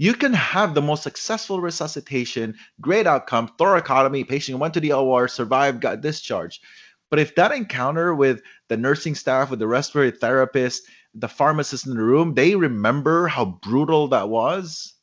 You can have the most successful resuscitation, great outcome, thoracotomy, patient went to the OR, survived, got discharged. But if that encounter with the nursing staff, with the respiratory therapist, the pharmacist in the room, they remember how brutal that was,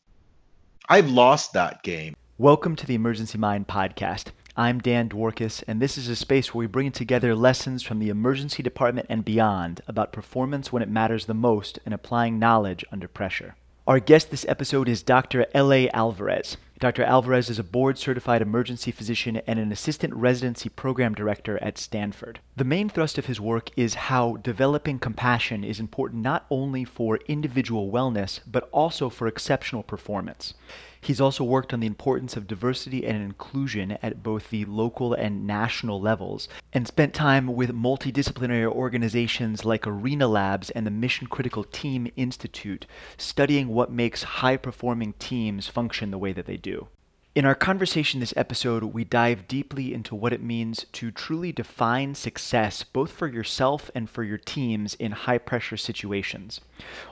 I've lost that game. Welcome to the Emergency Mind podcast. I'm Dan Dworkis, and this is a space where we bring together lessons from the emergency department and beyond about performance when it matters the most and applying knowledge under pressure. Our guest this episode is Dr. Al'ai Alvarez. Dr. Alvarez is a board certified emergency physician and an assistant residency program director at Stanford. The main thrust of his work is how developing compassion is important not only for individual wellness, but also for exceptional performance. He's also worked on the importance of diversity and inclusion at both the local and national levels, and spent time with multidisciplinary organizations like Arena Labs and the Mission Critical Team Institute, studying what makes high performing teams function the way that they do. In our conversation this episode, we dive deeply into what it means to truly define success, both for yourself and for your teams in high pressure situations.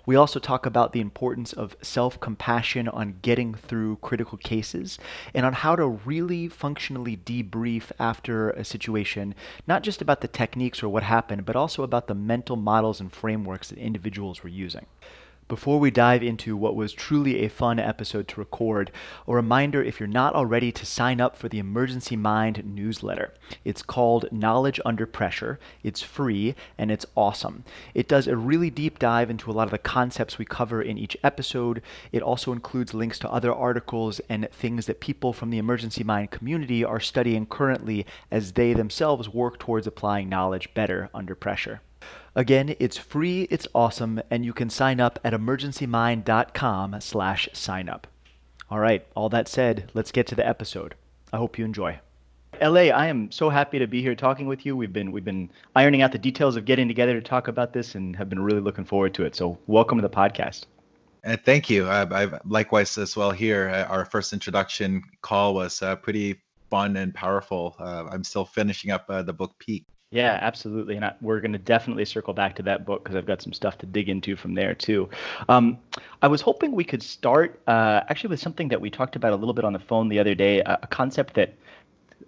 We also talk about the importance of self compassion on getting through critical cases and on how to really functionally debrief after a situation, not just about the techniques or what happened, but also about the mental models and frameworks that individuals were using. Before we dive into what was truly a fun episode to record, a reminder if you're not already to sign up for the Emergency Mind newsletter. It's called Knowledge Under Pressure. It's free and it's awesome. It does a really deep dive into a lot of the concepts we cover in each episode. It also includes links to other articles and things that people from the Emergency Mind community are studying currently as they themselves work towards applying knowledge better under pressure. Again, it's free, it's awesome, and you can sign up at emergencymind.com slash sign up. All right, all that said, let's get to the episode. I hope you enjoy. Al'ai, I am so happy to be here talking with you. We've been we've been ironing out the details of getting together to talk about this and have been really looking forward to it. So, welcome to the podcast. And thank you. I, I likewise as well here. Uh, our first introduction call was uh, pretty fun and powerful. Uh, I'm still finishing up uh, the book Peak. Yeah, absolutely. And I, we're going to definitely circle back to that book because I've got some stuff to dig into from there too. Um, I was hoping we could start uh, actually with something that we talked about a little bit on the phone the other day, a, a concept that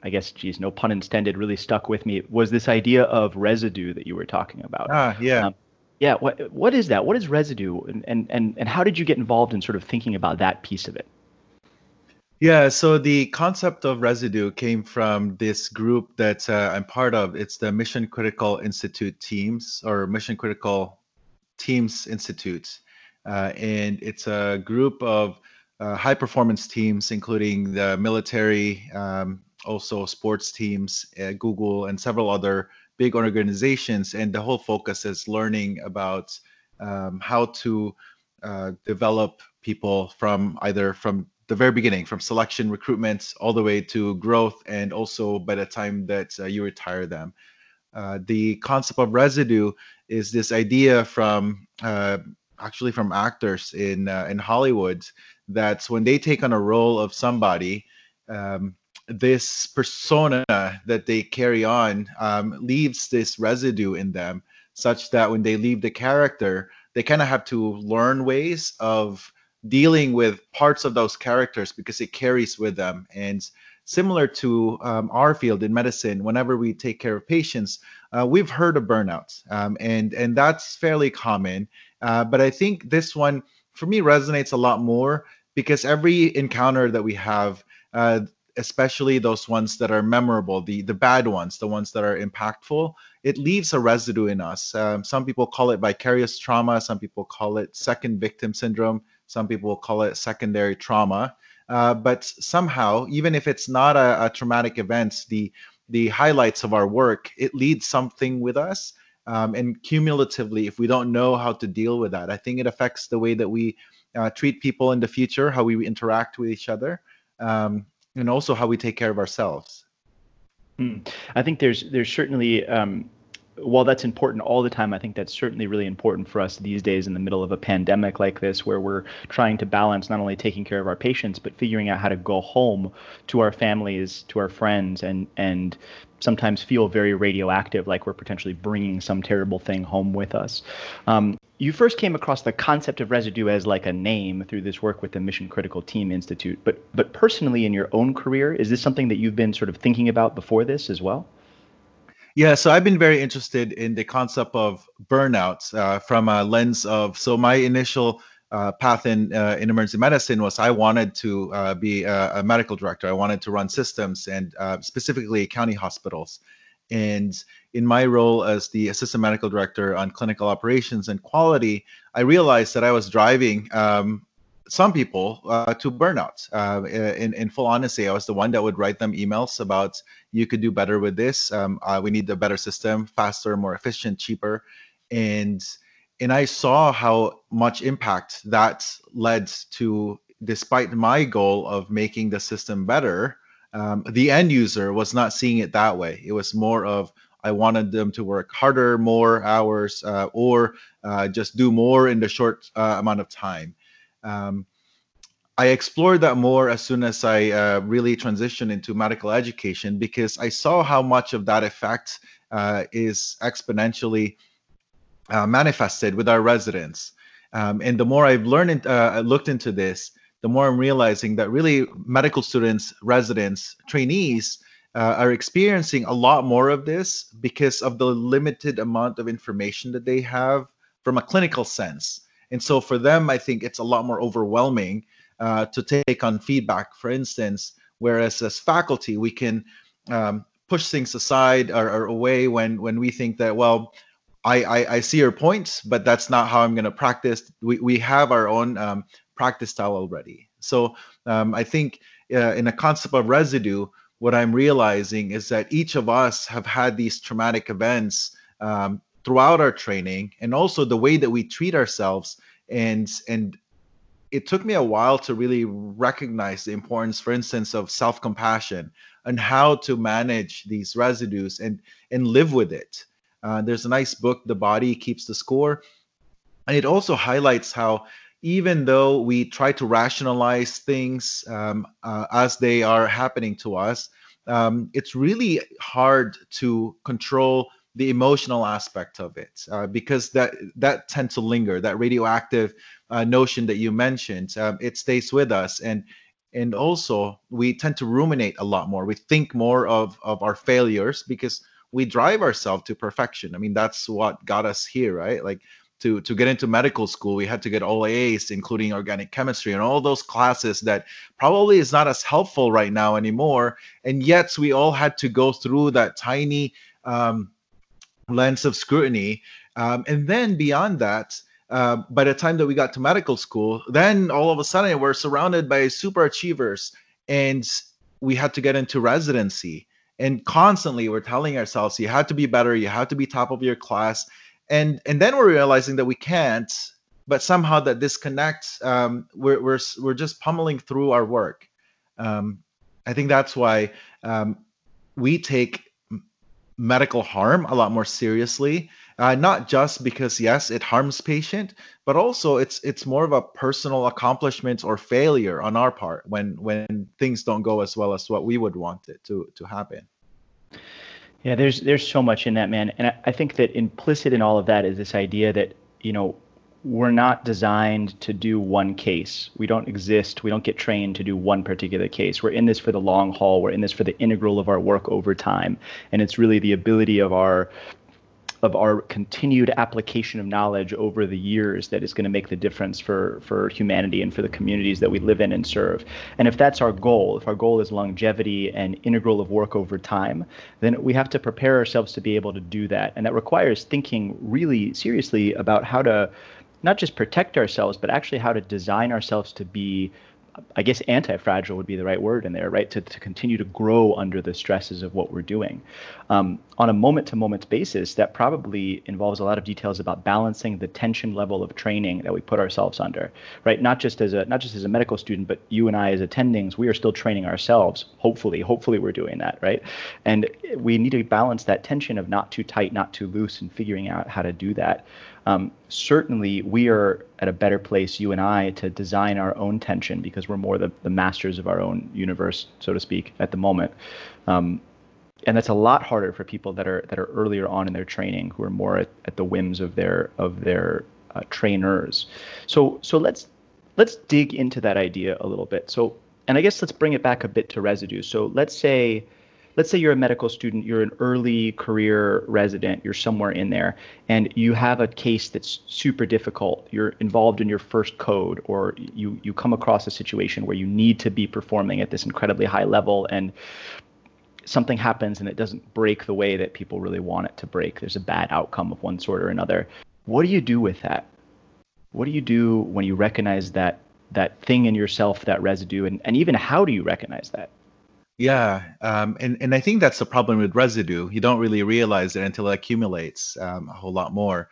I guess, geez, no pun intended, really stuck with me was this idea of residue that you were talking about. Ah, yeah. Um, yeah. What what is that? What is residue, and, and and and how did you get involved in sort of thinking about that piece of it? Yeah, so the concept of residue came from this group that uh, I'm part of. It's the Mission Critical Institute teams or Mission Critical Teams Institute. Uh, and it's a group of uh, high performance teams, including the military, um, also sports teams, Google, and several other big organizations. And the whole focus is learning about um, how to uh, develop people from either from the very beginning from selection recruitment all the way to growth and also by the time that uh, you retire them. Uh, the concept of residue is this idea from uh, actually from actors in uh, in hollywood that when they take on a role of somebody um, this persona that they carry on um, leaves this residue in them such that when they leave the character they kind of have to learn ways of dealing with parts of those characters because it carries with them. And similar to um, our field in medicine, whenever we take care of patients, uh, we've heard of burnout, um, and and that's fairly common. Uh, but I think this one for me resonates a lot more because every encounter that we have. Uh, especially those ones that are memorable, the the bad ones, the ones that are impactful, it leaves a residue in us. Um, some people call it vicarious trauma. Some people call it second victim syndrome. Some people will call it secondary trauma. Uh, but somehow, even if it's not a, a, traumatic event, the the highlights of our work it leads something with us. Um, and cumulatively, if we don't know how to deal with that, I think it affects the way that we uh, treat people in the future, how we interact with each other, um, and also how we take care of ourselves. Hmm. I think there's there's certainly um, while that's important all the time, I think that's certainly really important for us these days in the middle of a pandemic like this, where we're trying to balance not only taking care of our patients, but figuring out how to go home to our families, to our friends, and and sometimes feel very radioactive, like we're potentially bringing some terrible thing home with us. Um, you first came across the concept of residue as like a name through this work with the Mission Critical Team Institute, but but personally in your own career, is this something that you've been sort of thinking about before this as well? Yeah, so I've been very interested in the concept of burnout uh, from a lens of so my initial uh, path in uh, in emergency medicine was I wanted to uh, be a, a, medical director. I wanted to run systems and uh, specifically county hospitals. And in my role as the assistant medical director on clinical operations and quality, I realized that I was driving um, some people uh, to burnout. Uh, in, in full honesty, I was the one that would write them emails about you could do better with this. Um, uh, we need a better system, faster, more efficient, cheaper, and and I saw how much impact that led to. Despite my goal of making the system better, um, the end user was not seeing it that way. It was more of I wanted them to work harder, more hours, uh, or uh, just do more in the short uh, amount of time. Um, I explored that more as soon as I uh, really transitioned into medical education because I saw how much of that effect uh, is exponentially uh, manifested with our residents. Um, and the more I've learned, uh, looked into this, the more I'm realizing that really medical students, residents, trainees uh, are experiencing a lot more of this because of the limited amount of information that they have from a clinical sense. And so for them, I think it's a lot more overwhelming uh, to take on feedback, for instance, whereas as faculty, we can um, push things aside or, or, away when, when we think that, well, I, I, I, see your points, but that's not how I'm going to practice. We, we have our own um, practice style already. So um, I think uh, in a concept of residue, what I'm realizing is that each of us have had these traumatic events um, throughout our training and also the way that we treat ourselves. And and it took me a while to really recognize the importance for instance of self-compassion and how to manage these residues and and live with it. Uh, there's a nice book the body keeps the score and it also highlights how even though we try to rationalize things um, uh, as they are happening to us um, it's really hard to control the emotional aspect of it uh, because that that tends to linger that radioactive uh, notion that you mentioned um, it stays with us. And and also we tend to ruminate a lot more. We think more of of our failures because we drive ourselves to perfection. I mean that's what got us here right? Like to to get into medical school we had to get all a's including organic chemistry and all those classes that probably is not as helpful right now anymore. And yet we all had to go through that tiny um, lens of scrutiny. Um, and then beyond that, uh, by the time that we got to medical school, then all of a sudden we're surrounded by super achievers and we had to get into residency. And constantly we're telling ourselves, you have to be better, you have to be top of your class. And and then we're realizing that we can't, but somehow that disconnect, um, we're, we're, we're just pummeling through our work. Um, I think that's why um, we take medical harm a lot more seriously. Uh, not just because yes it harms patient but also it's it's more of a personal accomplishment or failure on our part when when things don't go as well as what we would want it to to happen. Yeah there's there's so much in that man. And I, I think that implicit in all of that is this idea that you know we're not designed to do one case. We don't exist. We don't get trained to do one particular case. We're in this for the long haul. We're in this for the integral of our work over time. And it's really the ability of our of our continued application of knowledge over the years that is going to make the difference for for humanity and for the communities that we live in and serve. And if that's our goal, if our goal is longevity and integral of work over time, then we have to prepare ourselves to be able to do that. And that requires thinking really seriously about how to not just protect ourselves, but actually how to design ourselves to be I guess anti-fragile would be the right word in there, right? To, to continue to grow under the stresses of what we're doing. Um, on a moment-to-moment basis, that probably involves a lot of details about balancing the tension level of training that we put ourselves under, right? Not just as a not just as a medical student, but you and I as attendings, we are still training ourselves. Hopefully, hopefully we're doing that, right? And we need to balance that tension of not too tight, not too loose, and figuring out how to do that. Um, certainly, we are at a better place, you and I, to design our own tension because we're more the, the masters of our own universe, so to speak, at the moment. Um, and that's a lot harder for people that are that are earlier on in their training, who are more at, at the whims of their of their uh, trainers. So so let's let's dig into that idea a little bit. So and I guess let's bring it back a bit to residue. So let's say let's say you're a medical student, you're an early career resident, you're somewhere in there, and you have a case that's super difficult. You're involved in your first code, or you you come across a situation where you need to be performing at this incredibly high level, and something happens and it doesn't break the way that people really want it to break. There's a bad outcome of one sort or another. What do you do with that? What do you do when you recognize that that thing in yourself, that residue, and, and even how do you recognize that? Yeah, um, and and I think that's the problem with residue. You don't really realize it until it accumulates um, a whole lot more.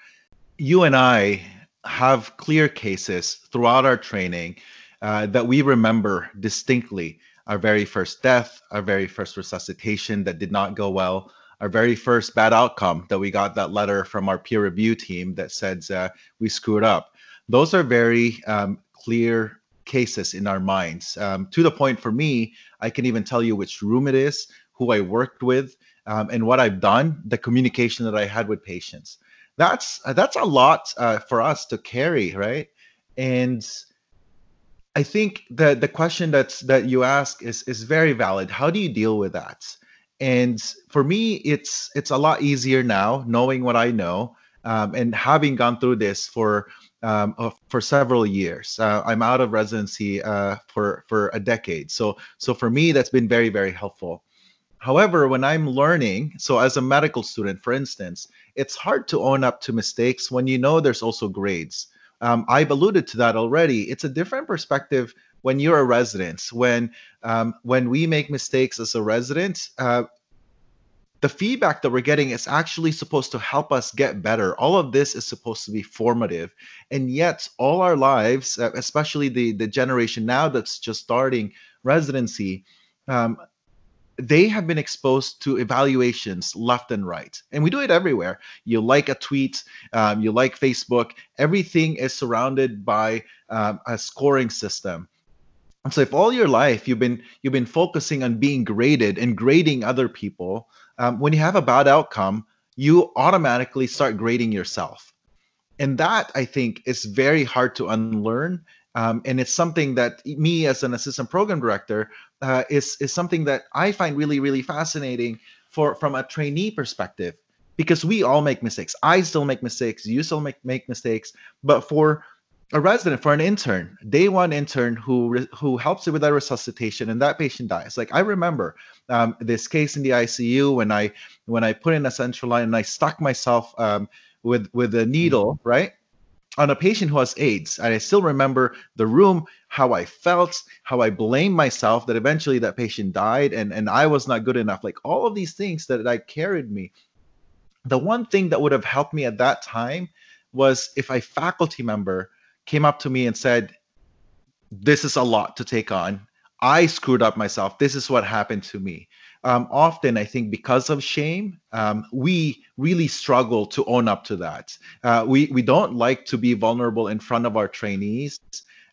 You and I have clear cases throughout our training uh, that we remember distinctly. Our very first death, our very first resuscitation that did not go well, our very first bad outcome that we got that letter from our peer review team that said uh, we screwed up. Those are very um, clear cases in our minds um, to the point for me i can even tell you which room it is who i worked with um, and what i've done the communication that i had with patients. That's that's a lot uh, for us to carry right? And i think that the question that's that you ask is is very valid. How do you deal with that? And for me it's it's a lot easier now knowing what i know um, and having gone through this for um, uh, for several years. Uh, I'm out of residency uh, for for a decade, so so for me that's been very very helpful. However, when I'm learning, so as a medical student, for instance, it's hard to own up to mistakes when you know there's also grades. Um, I've alluded to that already. It's a different perspective when you're a resident. When um, when we make mistakes as a resident, uh, the feedback that we're getting is actually supposed to help us get better. All of this is supposed to be formative. And yet, all our lives, uh, especially the, the generation now that's just starting residency, um, they have been exposed to evaluations left and right. And we do it everywhere. You like a tweet, um, you like Facebook, everything is surrounded by um, a scoring system. And so if all your life you've been you've been focusing on being graded and grading other people, um, when you have a bad outcome, you automatically start grading yourself. And that I think is very hard to unlearn. Um, and it's something that me as an assistant program director uh, is is something that I find really really fascinating for from a trainee perspective because we all make mistakes. I still make mistakes. You still make make mistakes. But for a resident for an intern, day one intern who who helps with that resuscitation, and that patient dies. Like I remember um, this case in the ICU when I when I put in a central line and I stuck myself um, with with a needle mm-hmm. right on a patient who has AIDS. And I still remember the room, how I felt, how I blamed myself that eventually that patient died, and and I was not good enough. Like all of these things that I carried me. The one thing that would have helped me at that time was if a faculty member came up to me and said, This is a lot to take on. I screwed up myself. This is what happened to me. Um, often, I think because of shame, um, we really struggle to own up to that. Uh, we we don't like to be vulnerable in front of our trainees,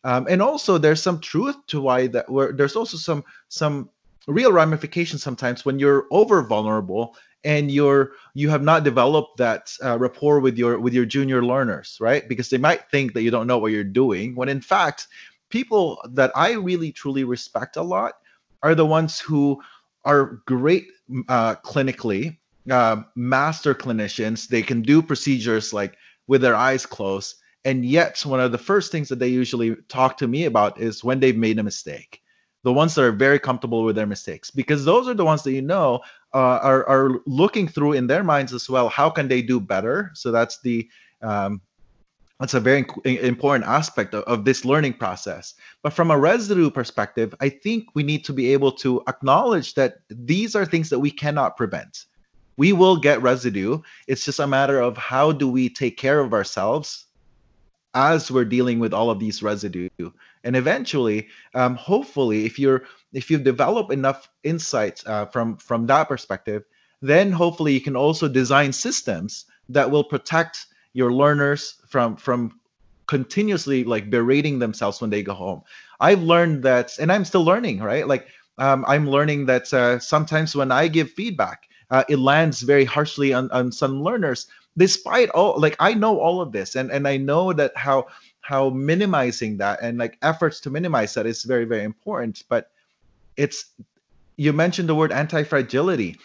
um, and also there's some truth to why that. Where there's also some some real ramifications sometimes when you're over vulnerable and you're you have not developed that uh, rapport with your with your junior learners right? Because they might think that you don't know what you're doing when in fact people that i really truly respect a lot are the ones who are great uh, clinically uh, master clinicians. They can do procedures like with their eyes closed. And yet one of the first things that they usually talk to me about is when they've made a mistake the ones that are very comfortable with their mistakes because those are the ones that you know uh, are, are looking through in their minds as well how can they do better so that's the um, that's a very important aspect of, of, this learning process. But from a residue perspective, I think we need to be able to acknowledge that these are things that we cannot prevent. We will get residue. It's just a matter of how do we take care of ourselves as we're dealing with all of these residue. And eventually, um, hopefully, if you're if you develop enough insights uh, from from that perspective, then hopefully you can also design systems that will protect your learners from from continuously like berating themselves when they go home. I've learned that, and I'm still learning, right? Like um, I'm learning that uh, sometimes when I give feedback, uh, it lands very harshly on, on some learners, despite all like I know all of this, and and I know that how how minimizing that and like efforts to minimize that is very very important. But it's you mentioned the word anti-fragility.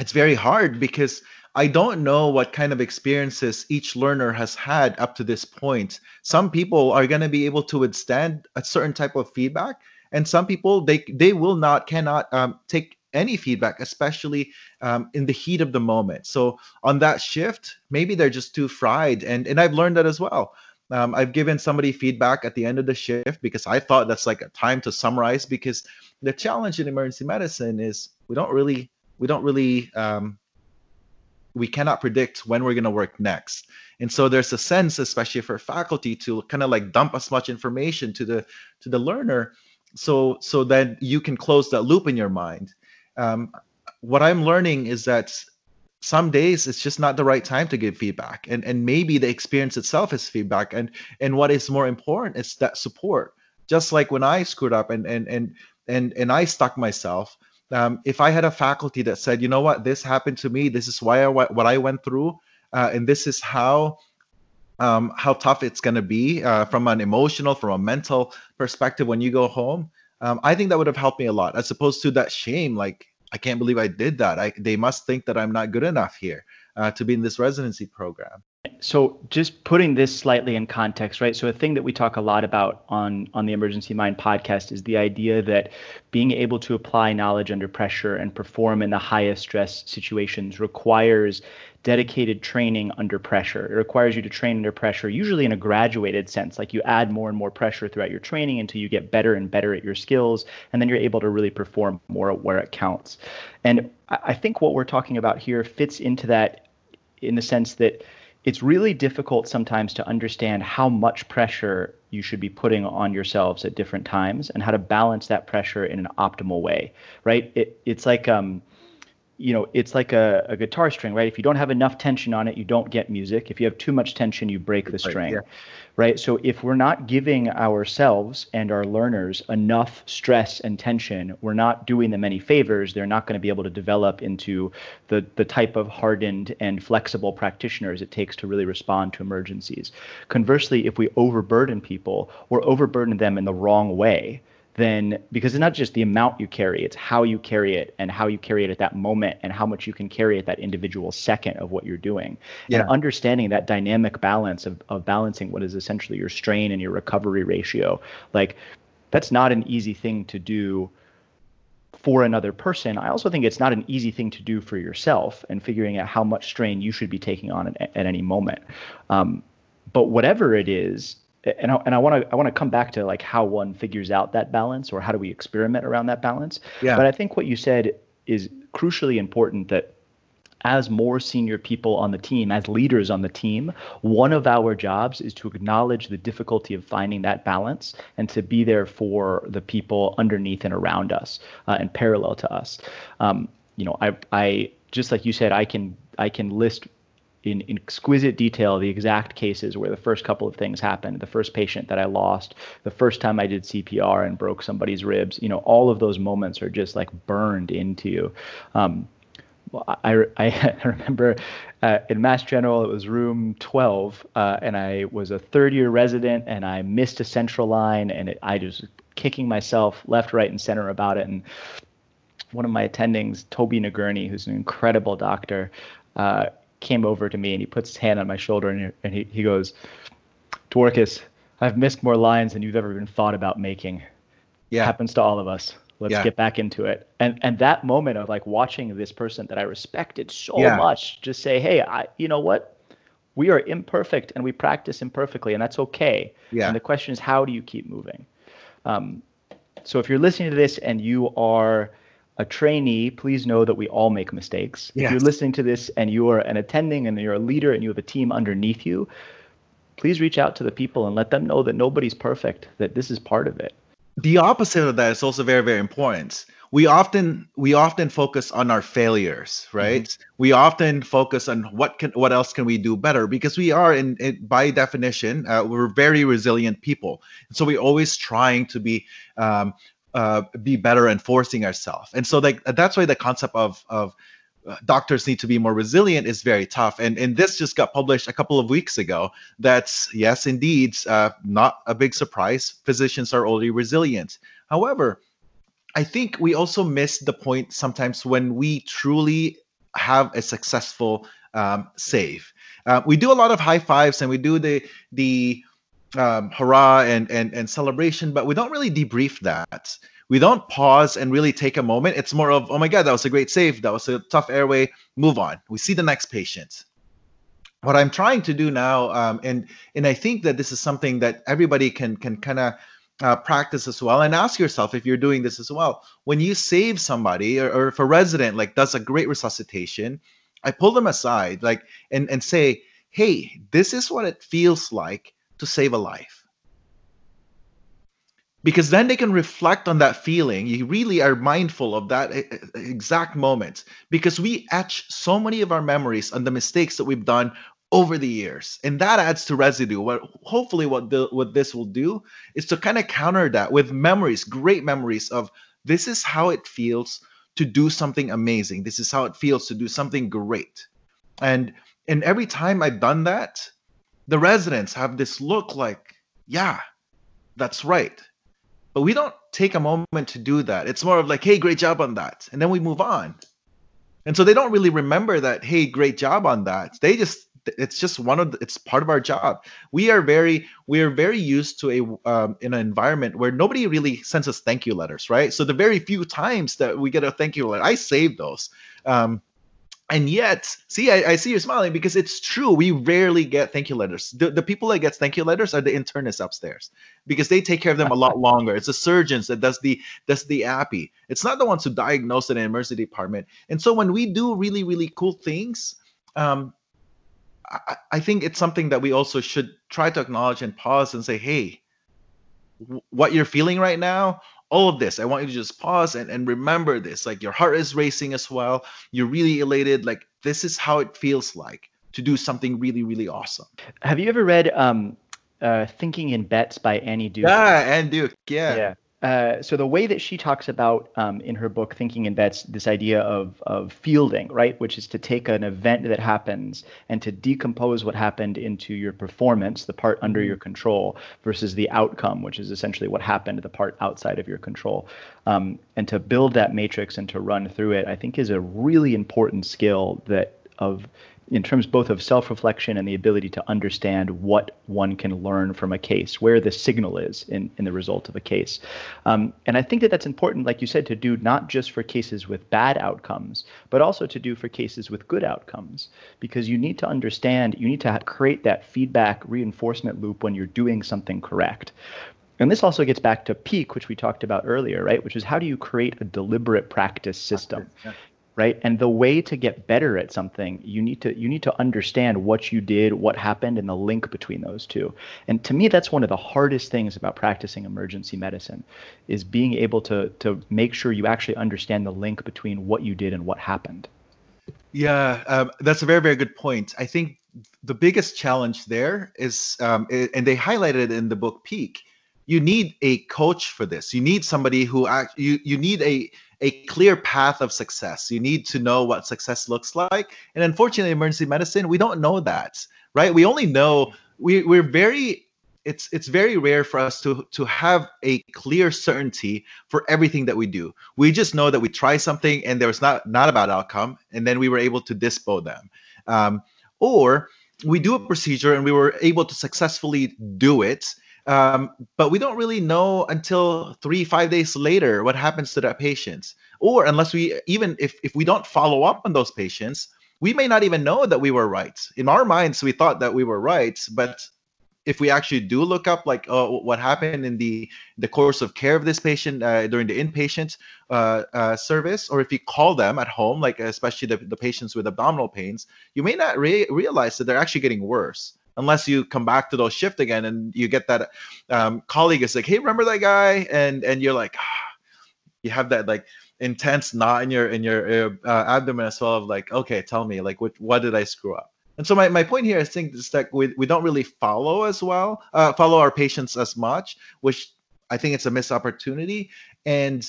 It's very hard because I don't know what kind of experiences each learner has had up to this point. Some people are going to be able to withstand a certain type of feedback, and some people they they will not cannot um, take any feedback, especially um, in the heat of the moment. So on that shift, maybe they're just too fried, and and I've learned that as well. Um, I've given somebody feedback at the end of the shift because I thought that's like a time to summarize. Because the challenge in emergency medicine is we don't really we don't really um, we cannot predict when we're going to work next and so there's a sense especially for faculty to kind of like dump as much information to the to the learner so so that you can close that loop in your mind um, what i'm learning is that some days it's just not the right time to give feedback and and maybe the experience itself is feedback and and what is more important is that support just like when i screwed up and and and and and i stuck myself um, if I had a faculty that said, you know what, this happened to me, this is why I, what I went through, uh, and this is how um, how tough it's going to be uh, from an emotional, from a mental perspective when you go home. Um, I think that would have helped me a lot, as opposed to that shame, like I can't believe I did that. I, they must think that I'm not good enough here uh, to be in this residency program. So just putting this slightly in context, right? So a thing that we talk a lot about on on the Emergency Mind podcast is the idea that being able to apply knowledge under pressure and perform in the highest stress situations requires dedicated training under pressure. It requires you to train under pressure, usually in a graduated sense. Like you add more and more pressure throughout your training until you get better and better at your skills, and then you're able to really perform more where it counts. And I think what we're talking about here fits into that in the sense that it's really difficult sometimes to understand how much pressure you should be putting on yourselves at different times and how to balance that pressure in an optimal way right it, it's like um, you know, it's like a, a guitar string, right? If you don't have enough tension on it, you don't get music. If you have too much tension, you break the string, right? Yeah. right? So if we're not giving ourselves and our learners enough stress and tension, we're not doing them any favors. They're not going to be able to develop into the, the type of hardened and flexible practitioners it takes to really respond to emergencies. Conversely, if we overburden people or overburden them in the wrong way, then because it's not just the amount you carry, it's how you carry it and how you carry it at that moment and how much you can carry at that individual second of what you're doing. Yeah. And understanding that dynamic balance of, of balancing what is essentially your strain and your recovery ratio, like that's not an easy thing to do for another person. I also think it's not an easy thing to do for yourself and figuring out how much strain you should be taking on at, at any moment. Um, but whatever it is, and I, and I want to I want to come back to like how one figures out that balance or how do we experiment around that balance. Yeah. But I think what you said is crucially important that as more senior people on the team, as leaders on the team, one of our jobs is to acknowledge the difficulty of finding that balance and to be there for the people underneath and around us uh, and parallel to us. Um, you know, I, I just like you said, I can I can list in, in exquisite detail the exact cases where the first couple of things happened the first patient that i lost the first time i did cpr and broke somebody's ribs you know all of those moments are just like burned into you um, I, I, remember uh, in Mass General, it was room 12, uh, and I was a third year resident, and I missed a central line, and it, I just kicking myself left, right, and center about it. And one of my attendings, Toby Nagurney, who's an incredible doctor, uh, came over to me and he puts his hand on my shoulder and, and he, he goes, Dworkis, I've missed more lines than you've ever even thought about making. Yeah. It happens to all of us. Let's yeah. get back into it. And and that moment of like watching this person that I respected so yeah. much just say, hey, I you know what? we are imperfect and we practice imperfectly, and that's okay. Yeah. And the question is, how do you keep moving? Um, so if you're listening to this and you are a trainee, please know that we all make mistakes. If you're listening to this and you are an attending and you're a leader and you have a team underneath you, please reach out to the people and let them know that nobody's perfect, that this is part of it. The opposite of that is also very, very important. We often we often focus on our failures, right? Mm-hmm. We often focus on what can what else can we do better because we are in, in by definition uh, we're very resilient people, so we're always trying to be um, uh, be better and forcing ourselves. And so like that's why the concept of of uh, doctors need to be more resilient is very tough. And and this just got published a couple of weeks ago. That's yes, indeed, uh, not a big surprise. Physicians are already resilient. However, I think we also miss the point sometimes when we truly have a successful um, save. Uh, we do a lot of high fives and we do the the um, hurrah and, and and celebration, but we don't really debrief that. We don't pause and really take a moment. It's more of, oh my God, that was a great save. That was a tough airway. Move on. We see the next patient. What I'm trying to do now, um, and and I think that this is something that everybody can can kind of uh, practice as well, and ask yourself if you're doing this as well. When you save somebody, or, or if a resident like does a great resuscitation, I pull them aside, like and and say, hey, this is what it feels like to save a life. Because then they can reflect on that feeling. You really are mindful of that exact moment. Because we etch so many of our memories on the mistakes that we've done over the years. And that adds to residue. What hopefully what the, what this will do is to kind of counter that with memories great memories of this is how it feels to do something amazing. This is how it feels to do something great. And and every time i've done that the residents have this look like, yeah, that's right. But we don't take a moment to do that. It's more of like, hey, great job on that. And then we move on. And so they don't really remember that, hey, great job on that. They just it's just one of the, it's part of our job. We are very we are very used to a um, in an environment where nobody really sends us thank you letters, right? So the very few times that we get a thank you letter, I save those. Um, and yet see I, I, see you smiling because it's true we rarely get thank you letters. The, the people that get thank you letters are the internists upstairs because they take care of them a lot longer. It's the surgeons that does the does the appy. It's not the ones who diagnose it in emergency department. And so when we do really really cool things um, I, I think it's something that we also should try to acknowledge and pause and say hey what you're feeling right now all of this. I want you to just pause and, and remember this. Like your heart is racing as well. You're really elated. Like this is how it feels like to do something really, really awesome. Have you ever read um, uh, Thinking in Bets by Annie Duke? Yeah, Annie Duke. Yeah. Yeah. Uh, so the way that she talks about um, in her book thinking in bets this idea of of fielding right which is to take an event that happens and to decompose what happened into your performance the part under your mm-hmm. control versus the outcome which is essentially what happened the part outside of your control um, and to build that matrix and to run through it i think is a really important skill that of in terms both of self-reflection and the ability to understand what one can learn from a case, where the signal is in, in the result of a case. Um, and I think that that's important, like you said, to do not just for cases with bad outcomes, but also to do for cases with good outcomes, because you need to understand, you need to create that feedback reinforcement loop when you're doing something correct. And this also gets back to peak, which we talked about earlier, right? Which is how do you create a deliberate practice system? Right? And the way to get better at something you need to you need to understand what you did what happened and the link between those two. And to me that's one of the hardest things about practicing emergency medicine is being able to to make sure you actually understand the link between what you did and what happened. Yeah um, that's a very very good point. I think the biggest challenge there is um, and they highlighted it in the book peak. You need a coach for this. You need somebody who act you you need a a clear path of success. You need to know what success looks like. And unfortunately, emergency medicine, we don't know that, right? We only know we, we're very it's it's very rare for us to to have a clear certainty for everything that we do. We just know that we try something and there was not not a bad outcome, and then we were able to dispo them, um, or we do a procedure and we were able to successfully do it, um, but we don't really know until three, five days later what happens to that patient. Or unless we even if if we don't follow up on those patients, we may not even know that we were right. In our minds, we thought that we were right, but if we actually do look up like uh, what happened in the the course of care of this patient uh, during the inpatient uh, uh service or if you call them at home like especially the, the patients with abdominal pains you may not re- realize that they're actually getting worse unless you come back to those shift again and you get that um, colleague is like hey remember that guy? And and you're like ah, you have that like intense knot in your in your uh, abdomen as well of like okay tell me like what what did i screw up? And so my, my point here i think is that we, we don't really follow as well uh, follow our patients as much which i think it's a missed opportunity. And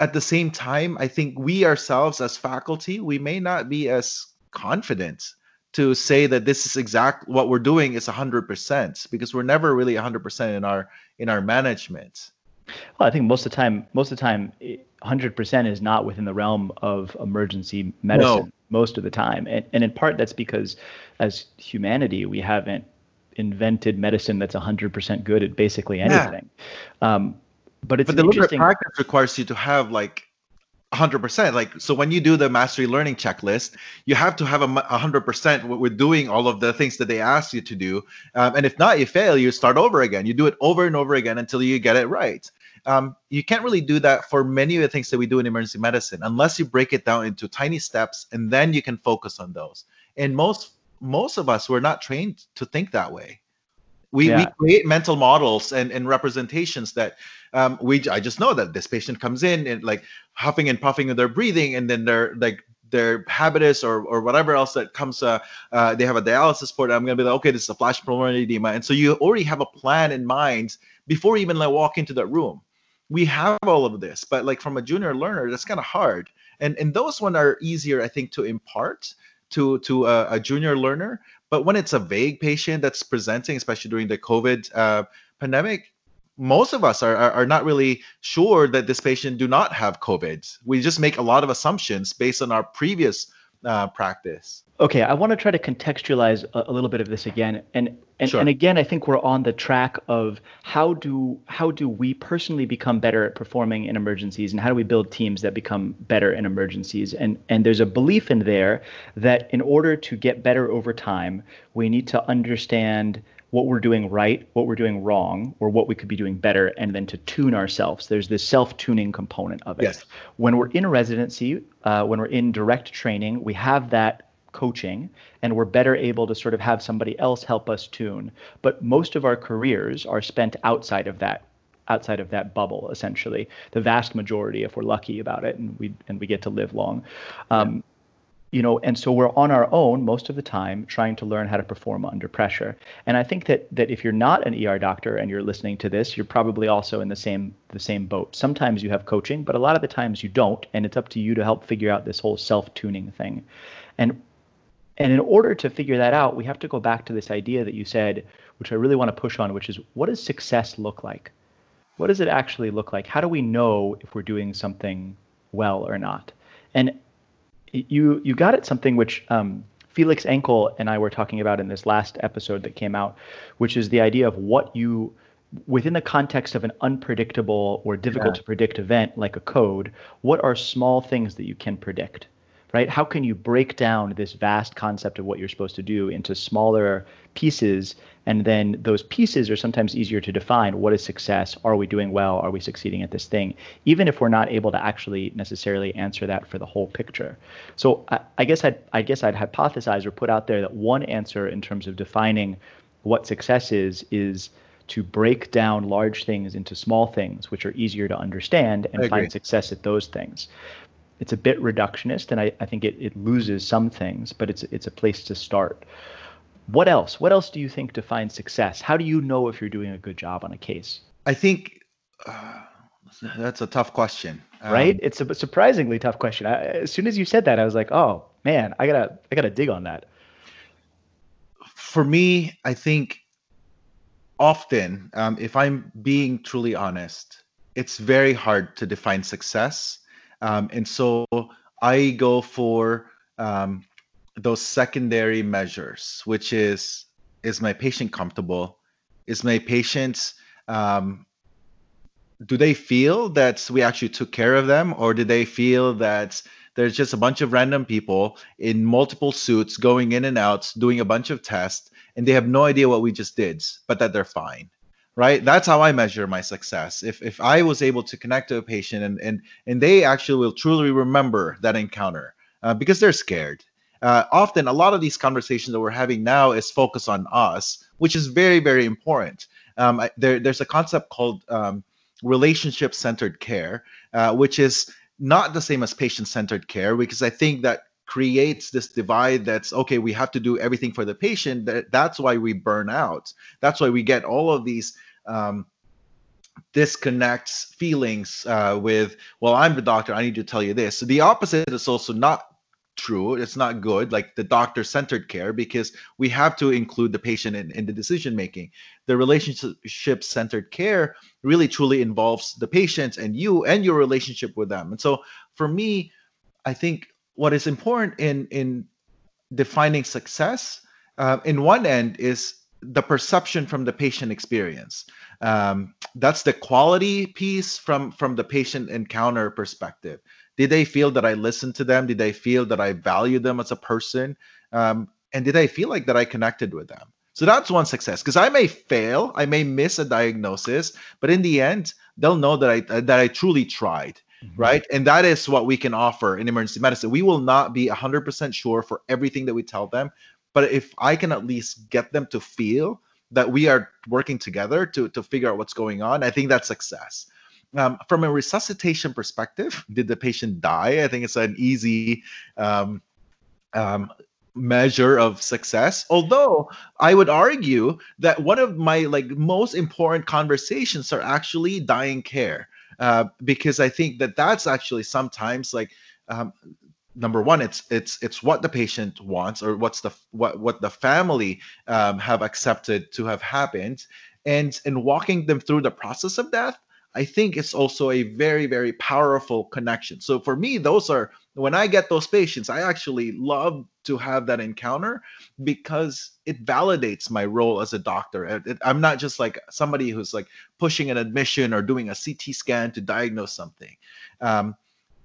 at the same time i think we ourselves as faculty we may not be as confident to say that this is exact what we're doing is 100% because we're never really 100% in our in our management well i think most of the time most of the time 100% is not within the realm of emergency medicine no. most of the time and, and in part that's because as humanity we haven't invented medicine that's 100% good at basically anything yeah. um, but it's but the interesting... practice requires you to have like 100% like so when you do the mastery learning checklist you have to have a 100% what we're doing all of the things that they ask you to do. Um, and if not you fail you start over again. You do it over and over again until you get it right. Um, you can't really do that for many of the things that we do in emergency medicine unless you break it down into tiny steps and then you can focus on those. And most most of us were not trained to think that way. We, yeah. we create mental models and, and representations that um, we I just know that this patient comes in and like huffing and puffing with their breathing, and then they're like their habitus or or whatever else that comes uh, uh, they have a dialysis port i'm going to be like okay this is a flash pulmonary edema. And so you already have a plan in mind before you even like walk into that room. We have all of this but like from a junior learner that's kind of hard. And and those one are easier i think to impart to to a, a, junior learner but when it's a vague patient that's presenting especially during the covid uh, pandemic most of us are, are, are not really sure that this patient do not have COVID. We just make a lot of assumptions based on our previous uh, practice. Okay, I want to try to contextualize a, a little bit of this again, and and, sure. and again, I think we're on the track of how do how do we personally become better at performing in emergencies, and how do we build teams that become better in emergencies? And and there's a belief in there that in order to get better over time, we need to understand what we're doing right, what we're doing wrong, or what we could be doing better, and then to tune ourselves. There's this self tuning component of it. Yes. When we're in residency, uh, when we're in direct training, we have that coaching and we're better able to sort of have somebody else help us tune. But most of our careers are spent outside of that outside of that bubble essentially the vast majority if we're lucky about it and we and we get to live long um, you know and so we're on our own most of the time trying to learn how to perform under pressure. And i think that that if you're not an er doctor and you're listening to this you're probably also in the same the same boat. Sometimes you have coaching but a lot of the times you don't and it's up to you to help figure out this whole self-tuning thing. And and in order to figure that out we have to go back to this idea that you said which i really want to push on which is what does success look like? What does it actually look like? How do we know if we're doing something well or not? And you you got at something which um, Felix Ankel and I were talking about in this last episode that came out, which is the idea of what you within the context of an unpredictable or difficult yeah. to predict event like a code, what are small things that you can predict? Right? How can you break down this vast concept of what you're supposed to do into smaller pieces? And then those pieces are sometimes easier to define. What is success? Are we doing well? Are we succeeding at this thing? Even if we're not able to actually necessarily answer that for the whole picture. So I, I guess I'd I guess I'd hypothesize or put out there that one answer in terms of defining what success is is to break down large things into small things, which are easier to understand and find success at those things it's a bit reductionist, and I, I think it, it loses some things, but it's it's a place to start. What else? What else do you think defines success? How do you know if you're doing a good job on a case? I think uh, that's a tough question. Um, right? It's a surprisingly tough question. I, as soon as you said that, I was like, oh man, I gotta I gotta dig on that. For me, I think often, um, if I'm being truly honest, it's very hard to define success um, and so I go for um, those secondary measures, which is is my patient comfortable? Is my patient um, do they feel that we actually took care of them, or do they feel that there's just a bunch of random people in multiple suits going in and out, doing a bunch of tests, and they have no idea what we just did, but that they're fine. Right? That's how I measure my success. If if I was able to connect to a patient and and and they actually will truly remember that encounter uh, because they're scared. Uh, often, a lot of these conversations that we're having now is focused on us, which is very very important. Um, I, there, there's a concept called um, relationship centered care, uh, which is not the same as patient centered care because I think that creates this divide that's okay we have to do everything for the patient that, that's why we burn out. That's why we get all of these um, disconnects feelings uh, with well i'm the doctor i need to tell you this. So the opposite is also not true it's not good like the doctor centered care because we have to include the patient in, in the decision making the relationship centered care really truly involves the patient and you and your relationship with them. And so for me i think what is important in in defining success uh, in one end is the perception from the patient experience um, that's the quality piece from from the patient encounter perspective did they feel that I listened to them? Did they feel that I value them as a person? Um, and did I feel like that I connected with them? So that's one success because I may fail, I may miss a diagnosis, but in the end, they'll know that I that I truly tried. Right? And that is what we can offer in emergency medicine. We will not be 100% sure for everything that we tell them, but if I can at least get them to feel that we are working together to to figure out what's going on, I think that's success um, from a resuscitation perspective, did the patient die? I think it's an easy um, um, measure of success. Although I would argue that one of my like most important conversations are actually dying care, uh, because I think that that's actually sometimes like um, number one it's it's it's what the patient wants or what's the what what the family um, have accepted to have happened. And and walking them through the process of death I think it's also a very, very powerful connection. So for me, those are when I get those patients, I actually love to have that encounter because it validates my role as a doctor. I'm not just like somebody who's like pushing an admission or doing a CT scan to diagnose something. Um,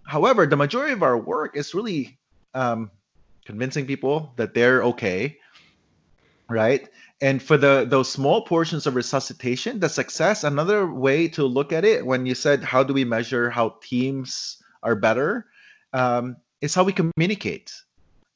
however, the majority of our work is really um, convincing people that they're okay, right? And for the those small portions of resuscitation the success another way to look at it when you said how do we measure how teams are better um, is how we communicate.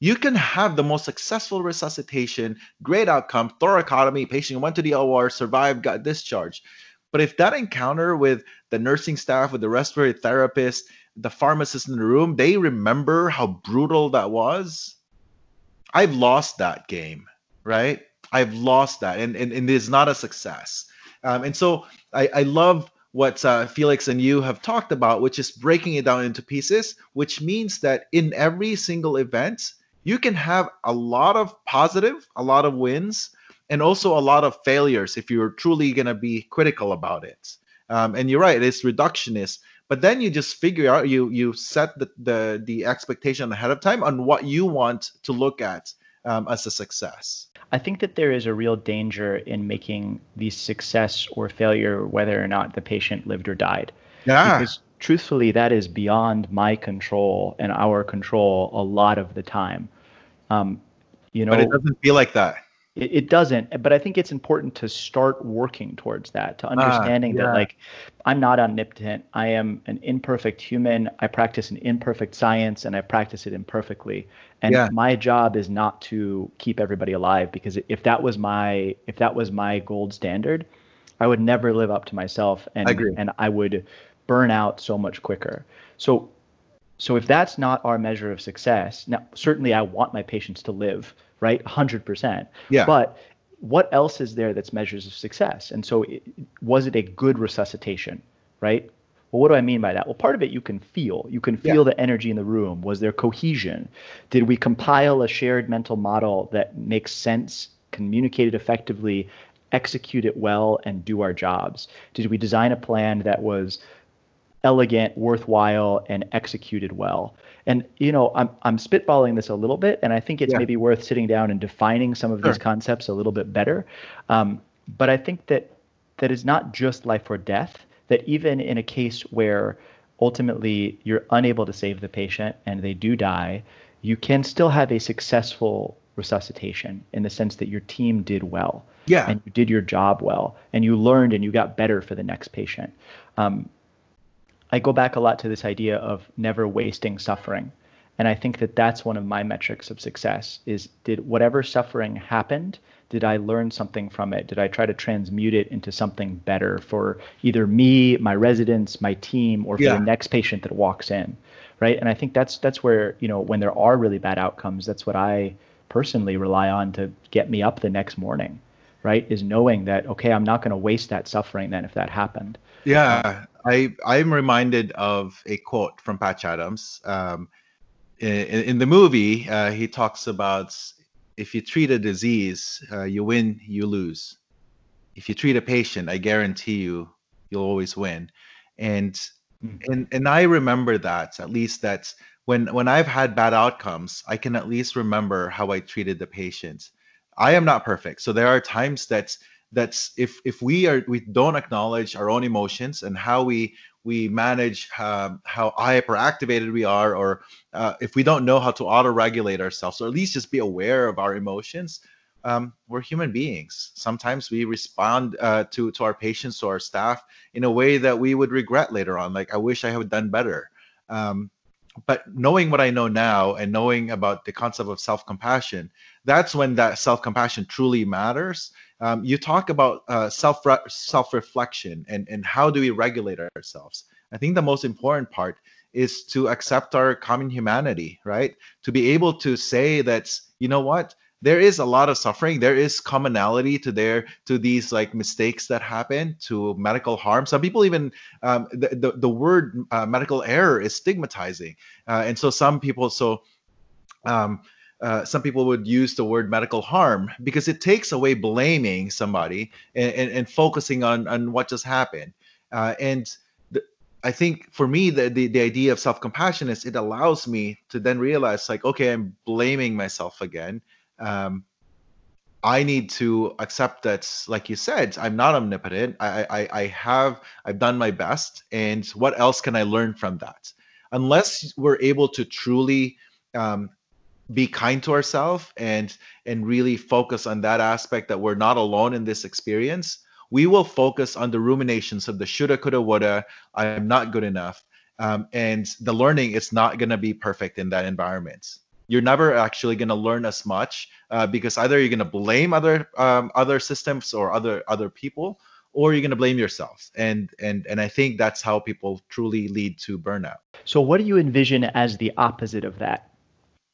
You can have the most successful resuscitation great outcome thoracotomy patient went to the or survived got discharged. But if that encounter with the nursing staff with the respiratory therapist the pharmacist in the room they remember how brutal that was i've lost that game right I've lost that, and and, and it is not a success. Um, and so I, I love what uh, Felix and you have talked about, which is breaking it down into pieces, which means that in every single event, you can have a lot of positive, a lot of wins, and also a lot of failures if you're truly going to be critical about it. Um, and you're right, it's reductionist. But then you just figure out, you you set the, the, the expectation ahead of time on what you want to look at um, as a success. I think that there is a real danger in making the success or failure whether or not the patient lived or died. Yeah. Because truthfully, that is beyond my control and our control a lot of the time. Um, you know, but it doesn't feel like that. It, it, doesn't, but I think it's important to start working towards that, to ah, understanding yeah. that like I'm not omnipotent. I am an imperfect human. I practice an imperfect science and I practice it imperfectly. And yeah. my job is not to keep everybody alive because if that was my if that was my gold standard, I would never live up to myself and I and I would burn out so much quicker. So so if that's not our measure of success, now certainly I want my patients to live right? 100%. Yeah. But what else is there that's measures of success? And so, it, was it a good resuscitation, right? Well, what do I mean by that? Well, part of it you can feel. You can feel yeah. the energy in the room. Was there cohesion? Did we compile a shared mental model that makes sense, communicate it effectively, execute it well, and do our jobs? Did we design a plan that was elegant, worthwhile, and executed well? And you know, I'm I'm spitballing this a little bit, and I think it's yeah. maybe worth sitting down and defining some of sure. these concepts a little bit better. Um, but I think that that is not just life or death. That even in a case where ultimately you're unable to save the patient and they do die, you can still have a successful resuscitation in the sense that your team did well. Yeah. And you did your job well and you learned and you got better for the next patient. Um, I go back a lot to this idea of never wasting suffering. And I think that that's one of my metrics of success is did whatever suffering happened, did I learn something from it? Did I try to transmute it into something better for either me, my residents, my team, or for yeah. the next patient that walks in? Right. And I think that's that's where, you know, when there are really bad outcomes, that's what I personally rely on to get me up the next morning right is knowing that okay i'm not going to waste that suffering then if that happened yeah um, i i'm reminded of a quote from patch adams um, in, in, the movie uh, he talks about if you treat a disease uh, you win you lose if you treat a patient i guarantee you you'll always win and mm. and and i remember that at least that when when i've had bad outcomes i can at least remember how i treated the patient I am not perfect. So there are times that's that's if if we are we don't acknowledge our own emotions and how we we manage um, how hyperactivated we are, or uh, if we don't know how to auto-regulate ourselves, or at least just be aware of our emotions. Um, we're human beings. Sometimes we respond uh, to to our patients or our staff in a way that we would regret later on. Like I wish I had done better. Um, but knowing what I know now and knowing about the concept of self compassion, that's when that self compassion truly matters. Um, you talk about uh, self self reflection and and how do we regulate ourselves. I think the most important part is to accept our common humanity, right? To be able to say that you know what there is a lot of suffering there is commonality to there to these like mistakes that happen to medical harm some people even um, the, the, the word uh, medical error is stigmatizing uh, and so some people so um, uh, some people would use the word medical harm because it takes away blaming somebody and, and, and focusing on, on what just happened. Uh, and the, I think for me, the, the, the idea of self compassion is it allows me to then realize, like, okay, I'm blaming myself again um, I need to accept that, like you said, I'm not omnipotent. I, I, I have, I've done my best, and what else can I learn from that? Unless we're able to truly um, be kind to ourselves and and really focus on that aspect that we're not alone in this experience, we will focus on the ruminations of the shoulda, coulda, woulda. I'm not good enough, um, and the learning is not going to be perfect in that environment you're never actually going to learn as much uh, because either you're going to blame other um, other systems or other other people or you're going to blame yourself and and and i think that's how people truly lead to burnout so what do you envision as the opposite of that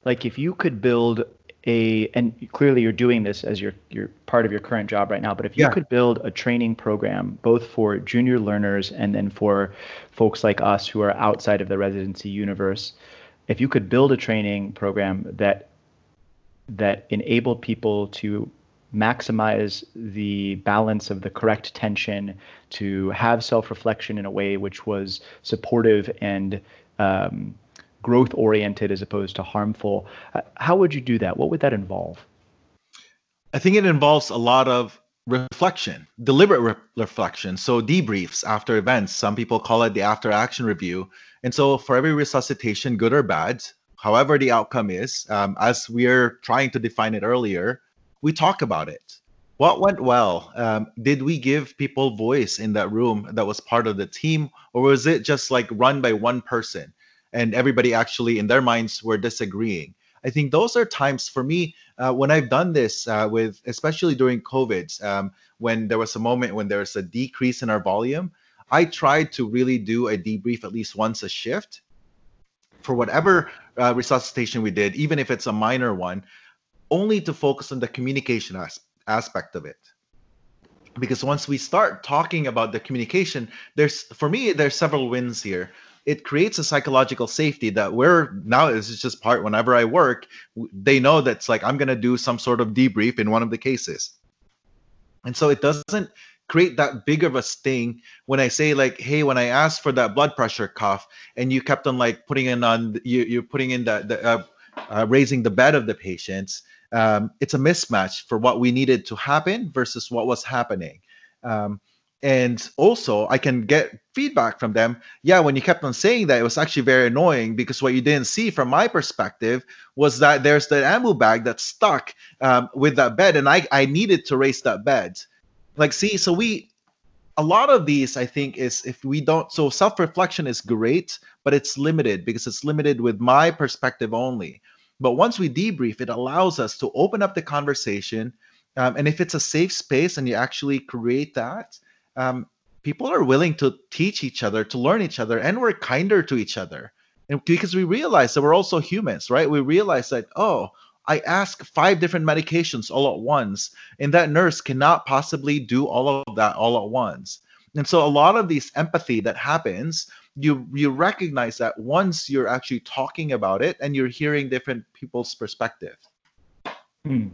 like if you could build a and clearly you're doing this as your your part of your current job right now but if you yeah. could build a training program both for junior learners and then for folks like us who are outside of the residency universe if you could build a training program that that enabled people to maximize the balance of the correct tension, to have self-reflection in a way which was supportive and um, growth oriented as opposed to harmful. Uh, how would you do that? What would that involve? I think it involves a lot of reflection, deliberate re- reflection. So debriefs after events. Some people call it the after action review. And so for every resuscitation, good or bad, however the outcome is, um, as we're trying to define it earlier, we talk about it. What went well? Um, did we give people voice in that room that was part of the team, or was it just like run by one person and everybody actually in their minds were disagreeing? I think those are times for me uh, when I've done this uh, with, especially during COVID, um, when there was a moment when there was a decrease in our volume. I tried to really do a debrief at least once a shift for whatever uh, resuscitation we did, even if it's a minor one, only to focus on the communication as- aspect of it. Because once we start talking about the communication, there's for me there's several wins here. It creates a psychological safety that we're now this is just part whenever I work, they know that's like I'm gonna do some sort of debrief in one of the cases. And so it doesn't create that big of a sting when I say like, hey, when I asked for that blood pressure cuff, and you kept on like putting in on you you're putting in the, the uh, uh, raising the bed of the patients. Um, it's a mismatch for what we needed to happen versus what was happening. Um, and also i can get feedback from them. Yeah when you kept on saying that it was actually very annoying because what you didn't see from my perspective was that there's the ambu bag that's stuck um, with that bed and i i needed to raise that bed. Like see so we a lot of these i think is if we don't so self-reflection is great but it's limited because it's limited with my perspective only. But once we debrief it allows us to open up the conversation um, and if it's a safe space and you actually create that um, people are willing to teach each other to learn each other and we're kinder to each other and because we realize that we're also humans right we realize that oh I ask five different medications all at once, and that nurse cannot possibly do all of that all at once. And so a lot of these empathy that happens, you you recognize that once you're actually talking about it and you're hearing different people's perspective. Hmm.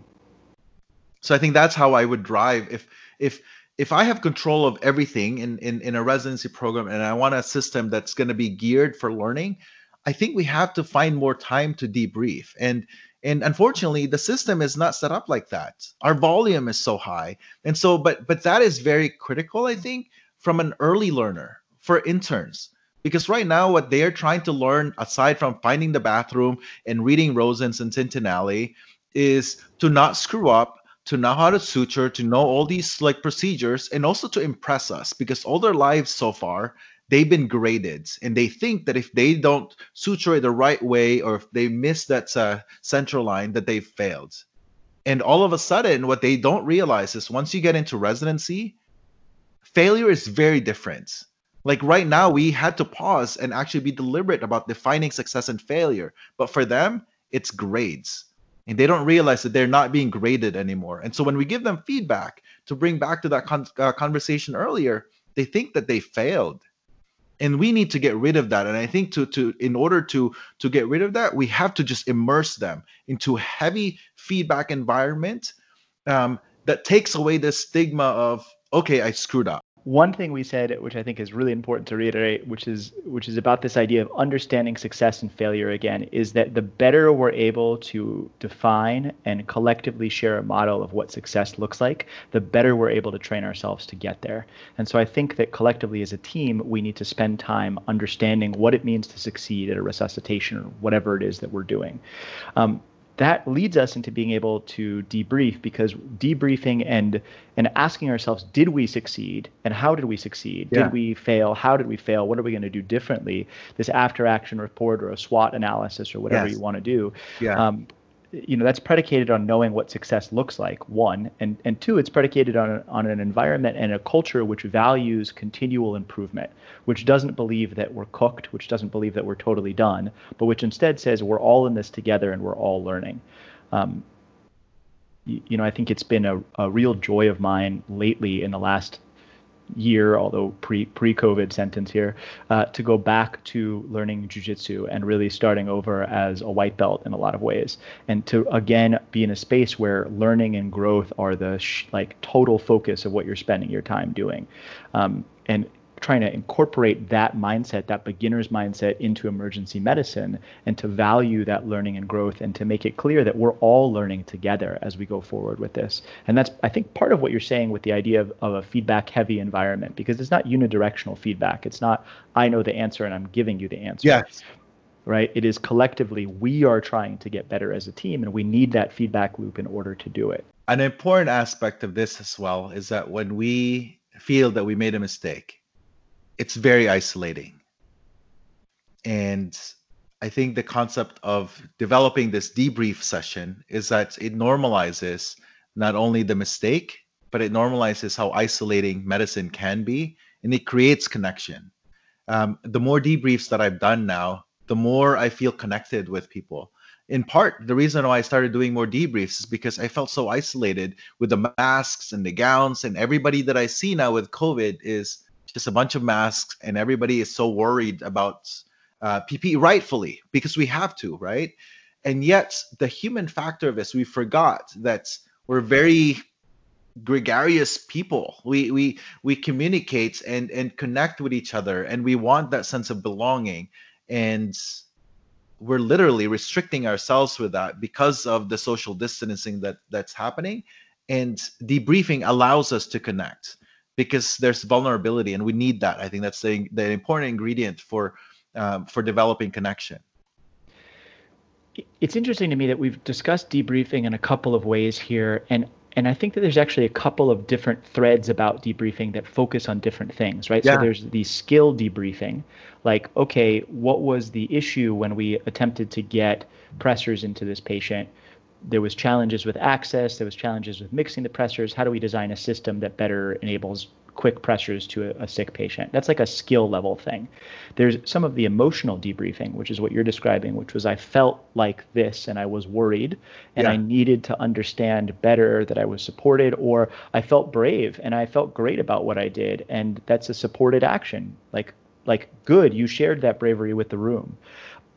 So I think that's how I would drive if if if I have control of everything in, in, in a residency program and I want a system that's going to be geared for learning, I think we have to find more time to debrief. And and unfortunately the system is not set up like that. Our volume is so high. And so but but that is very critical i think from an early learner for interns. Because right now what they're trying to learn aside from finding the bathroom and reading Rosen's and Tintinalli is to not screw up to know how to suture to know all these like procedures and also to impress us because all their lives so far they've been graded and they think that if they don't suture it the right way or if they miss that uh, central line that they've failed. And all of a sudden what they don't realize is once you get into residency failure is very different. Like right now we had to pause and actually be deliberate about defining success and failure but for them it's grades and they don't realize that they're not being graded anymore. And so when we give them feedback to bring back to that con- uh, conversation earlier they think that they failed. And we need to get rid of that. And i think to to in order to to get rid of that we have to just immerse them into heavy feedback environment um, that takes away the stigma of okay i screwed up one thing we said, which I think is really important to reiterate, which is which is about this idea of understanding success and failure again, is that the better we're able to define and collectively share a model of what success looks like, the better we're able to train ourselves to get there. And so I think that collectively as a team, we need to spend time understanding what it means to succeed at a resuscitation or whatever it is that we're doing. Um, that leads us into being able to debrief because debriefing and and asking ourselves did we succeed and how did we succeed yeah. did we fail how did we fail what are we going to do differently this after action report or a swot analysis or whatever yes. you want to do yeah. Um, you know that's predicated on knowing what success looks like one. And and two it's predicated on on an environment and a culture which values continual improvement which doesn't believe that we're cooked which doesn't believe that we're totally done but which instead says we're all in this together and we're all learning. Um, you, you know i think it's been a, a real joy of mine lately in the last year, although pre pre COVID sentence here, uh, to go back to learning jujitsu and really starting over as a white belt in a lot of ways, and to again be in a space where learning and growth are the sh- like total focus of what you're spending your time doing, um, and trying to incorporate that mindset, that beginner's mindset into emergency medicine and to value that learning and growth and to make it clear that we're all learning together as we go forward with this. And that's, I think, part of what you're saying with the idea of, of a feedback heavy environment because it's not unidirectional feedback. It's not, I know the answer and I'm giving you the answer. Yes. Right? It is collectively, we are trying to get better as a team and we need that feedback loop in order to do it. An important aspect of this as well is that when we feel that we made a mistake, it's very isolating. And I think the concept of developing this debrief session is that it normalizes not only the mistake, but it normalizes how isolating medicine can be and it creates connection. Um, the more debriefs that I've done now, the more I feel connected with people. In part, the reason why I started doing more debriefs is because I felt so isolated with the masks and the gowns, and everybody that I see now with COVID is just a bunch of masks, and everybody is so worried about uh, PPE, rightfully, because we have to, right? And yet, the human factor of this, we forgot that we're very gregarious people. We we we communicate and and connect with each other, and we want that sense of belonging. And we're literally restricting ourselves with that because of the social distancing that that's happening and debriefing allows us to connect because there's vulnerability and we need that i think that's the, the important ingredient for um, for developing connection it's interesting to me that we've discussed debriefing in a couple of ways here and and I think that there's actually a couple of different threads about debriefing that focus on different things, right? Yeah. So there's the skill debriefing, like, okay, what was the issue when we attempted to get pressors into this patient? There was challenges with access, there was challenges with mixing the pressors. How do we design a system that better enables quick pressors to a, a, sick patient. That's like a skill level thing. There's some of the emotional debriefing, which is what you're describing, which was I felt like this and I was worried and yeah. I needed to understand better that I was supported, or I felt brave and I felt great about what I did. And that's a supported action. Like, like good, you shared that bravery with the room.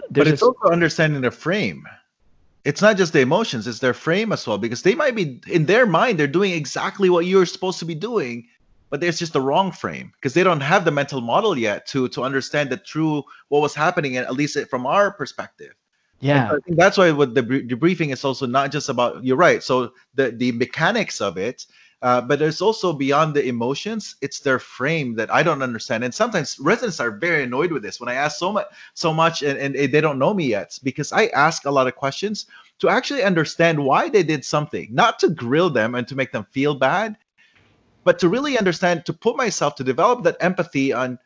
There's but it's a, also understanding the frame it's not just the emotions it's their frame as well because they might be in their mind they're doing exactly what you're supposed to be doing but there's just the wrong frame because they don't have the mental model yet to to understand the true what was happening at least from our perspective. Yeah. i think that's why with the debriefing is also not just about you're right so the the mechanics of it uh, but there's also beyond the emotions it's their frame that i don't understand and sometimes residents are very annoyed with this when i ask so much so much and, and they don't know me yet because i ask a lot of questions to actually understand why they did something not to grill them and to make them feel bad but to really understand, to put myself to develop that empathy on,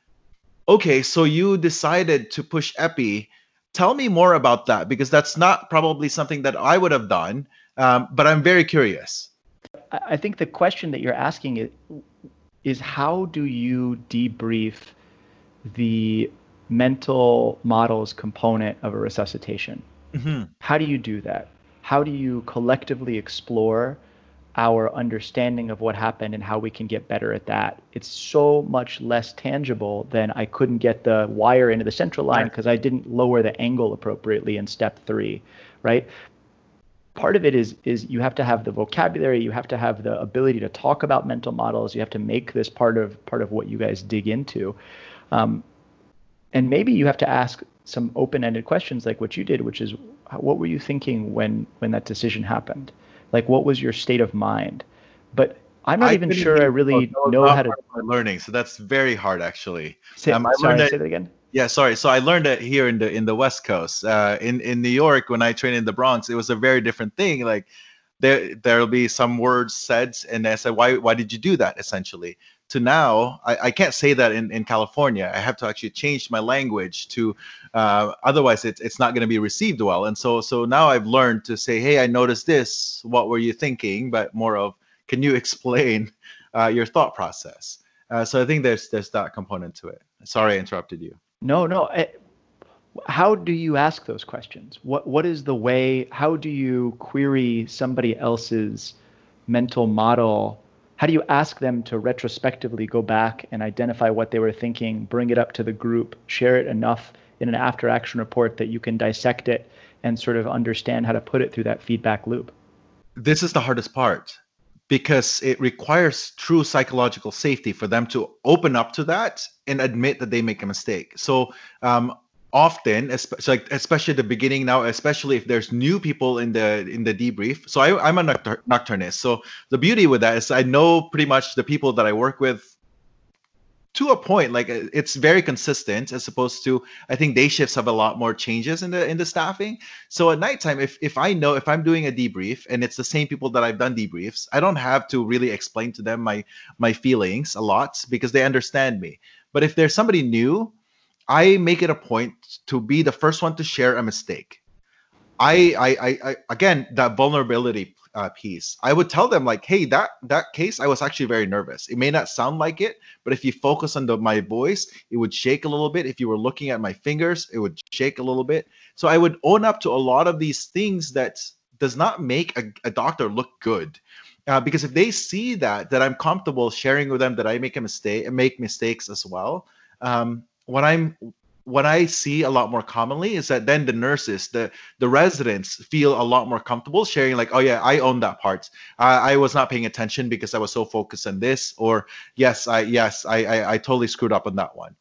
okay, so you decided to push epi. Tell me more about that because that's not probably something that I would have done. Um, but I'm very curious. I think the question that you're asking is, is how do you debrief the mental models component of a resuscitation? Mm-hmm. How do you do that? How do you collectively explore our understanding of what happened and how we can get better at that. It's so much less tangible than I couldn't get the wire into the central line because right. I didn't lower the angle appropriately in step three, right? Part of it is is you have to have the vocabulary, you have to have the ability to talk about mental models, you have to make this part of part of what you guys dig into. Um, and maybe you have to ask some open-ended questions like what you did, which is what were you thinking when when that decision happened? Like, what was your state of mind? But I'm not I even sure I really know how to. Learning, so that's very hard actually. Say, um, sorry, learned say that again. Yeah, sorry. So I learned it here in the in the West Coast. Uh, in in New York, when I trained in the Bronx, it was a very different thing. Like there there'll be some words said, and I said, why why did you do that? Essentially, to now, I, I can't say that in, in California. I have to actually change my language to, uh, otherwise it's, it's not going to be received well. And so so now I've learned to say, hey, I noticed this. What were you thinking? But more of, can you explain uh, your thought process? Uh, so I think there's there's that component to it. Sorry, I interrupted you. No, no. Eh, how do you ask those questions? What what is the way? How do you query somebody else's mental model how do you ask them to retrospectively go back and identify what they were thinking, bring it up to the group, share it enough in an after action report that you can dissect it and sort of understand how to put it through that feedback loop? This is the hardest part because it requires true psychological safety for them to open up to that and admit that they make a mistake. So um, often especially especially at the beginning now especially if there's new people in the in the debrief so I, i'm a nocturnist so the beauty with that is i know pretty much the people that i work with to a point like uh, it's very consistent as opposed to i think day shifts have a lot more changes in the in the staffing so at nighttime if if i know if i'm doing a debrief and it's the same people that i've done debriefs i don't have to really explain to them my my feelings a lot because they understand me but if there's somebody new I make it a point to be the first one to share a mistake. I, I, I, I again, that vulnerability uh, piece. I would tell them like, hey, that that case, I was actually very nervous. It may not sound like it, but if you focus on the, my voice, it would shake a little bit. If you were looking at my fingers, it would shake a little bit. So I would own up to a lot of these things that does not make a, a doctor look good. Uh, because if they see that that I'm comfortable sharing with them that I make a mistake and make mistakes as well, um, what I'm what I see a lot more commonly is that then the nurses, the the residents feel a lot more comfortable sharing, like, oh yeah, I own that part. I, I was not paying attention because I was so focused on this, or yes, I yes, I, I I totally screwed up on that one.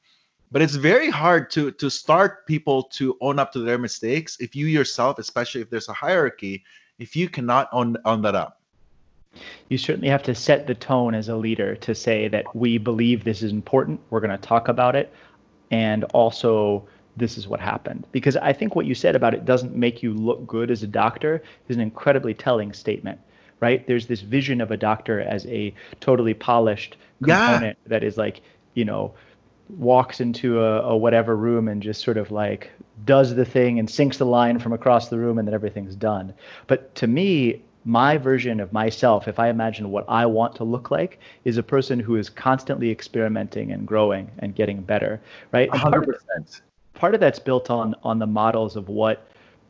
But it's very hard to to start people to own up to their mistakes if you yourself, especially if there's a hierarchy, if you cannot own own that up. You certainly have to set the tone as a leader to say that we believe this is important. We're going to talk about it. And also, this is what happened. Because I think what you said about it doesn't make you look good as a doctor is an incredibly telling statement, right? There's this vision of a doctor as a totally polished component yeah. that is like, you know, walks into a, a, whatever room and just sort of like does the thing and sinks the line from across the room and then everything's done. But to me, my version of myself, if I imagine what I want to look like, is a person who is constantly experimenting and growing and getting better, right? 100%. Part of, part of that's built on on the models of what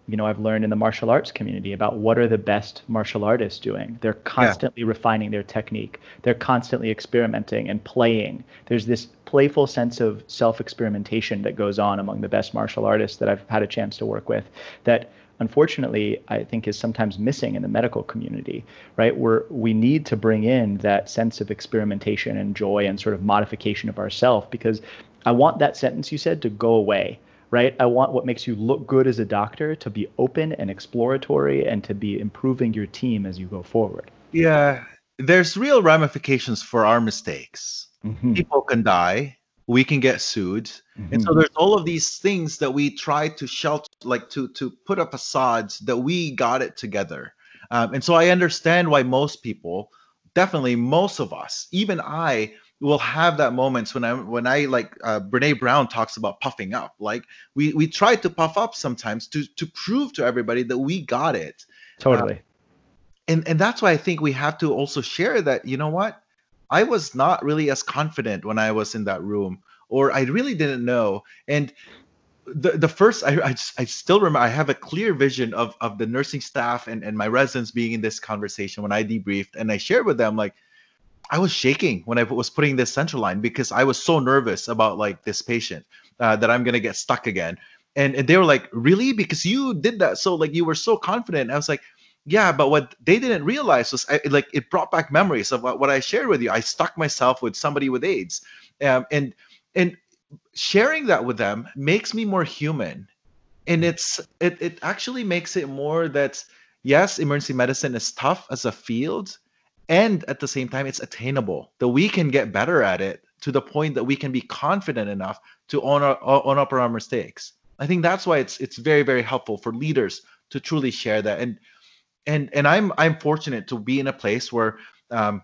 you know I've learned in the martial arts community about what are the best martial artists doing. They're constantly yeah. refining their technique. They're constantly experimenting and playing. There's this playful sense of self-experimentation that goes on among the best martial artists that I've had a chance to work with that unfortunately I think is sometimes missing in the medical community, right? Where we need to bring in that sense of experimentation and joy and sort of modification of ourself because I want that sentence you said to go away right? I want what makes you look good as a doctor to be open and exploratory and to be improving your team as you go forward. Yeah, there's real ramifications for our mistakes. Mm-hmm. People can die, we can get sued. Mm-hmm. And so there's all of these things that we try to shelter like to to put up facades that we got it together. Um, and so I understand why most people, definitely most of us, even I will have that moments when I when I like uh, Brene Brown talks about puffing up. Like we we try to puff up sometimes to to prove to everybody that we got it. Totally. Um, and and that's why I think we have to also share that you know what I was not really as confident when I was in that room, or I really didn't know. And the the first I, I, I still remember I have a clear vision of of the nursing staff and and my residents being in this conversation when I debriefed and I shared with them like I was shaking when I was putting this central line because I was so nervous about like this patient uh, that I'm gonna get stuck again. And, and they were like, really? Because you did that. So like you were so confident. I was like, yeah, but what they didn't realize was I, like it brought back memories of what, what I shared with you. I stuck myself with somebody with AIDS, um, and and sharing that with them makes me more human, and it's it it actually makes it more that yes, emergency medicine is tough as a field, and at the same time it's attainable that we can get better at it to the point that we can be confident enough to own, our, own up our mistakes. I think that's why it's it's very very helpful for leaders to truly share that. And and and i'm i'm fortunate to be in a place where um,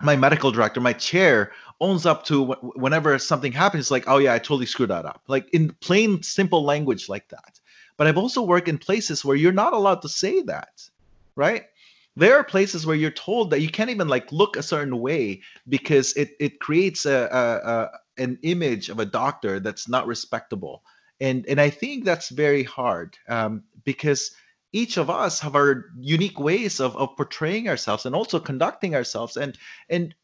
my medical director my chair owns up to whenever something happens like oh yeah i totally screwed that up. Like in plain simple language like that. But i've also worked in places where you're not allowed to say that right? There are places where you're told that you can't even like look a certain way because it it creates a, a, a an image of a doctor that's not respectable. And and i think that's very hard um, because each of us have our unique ways of, of portraying ourselves and also conducting ourselves and and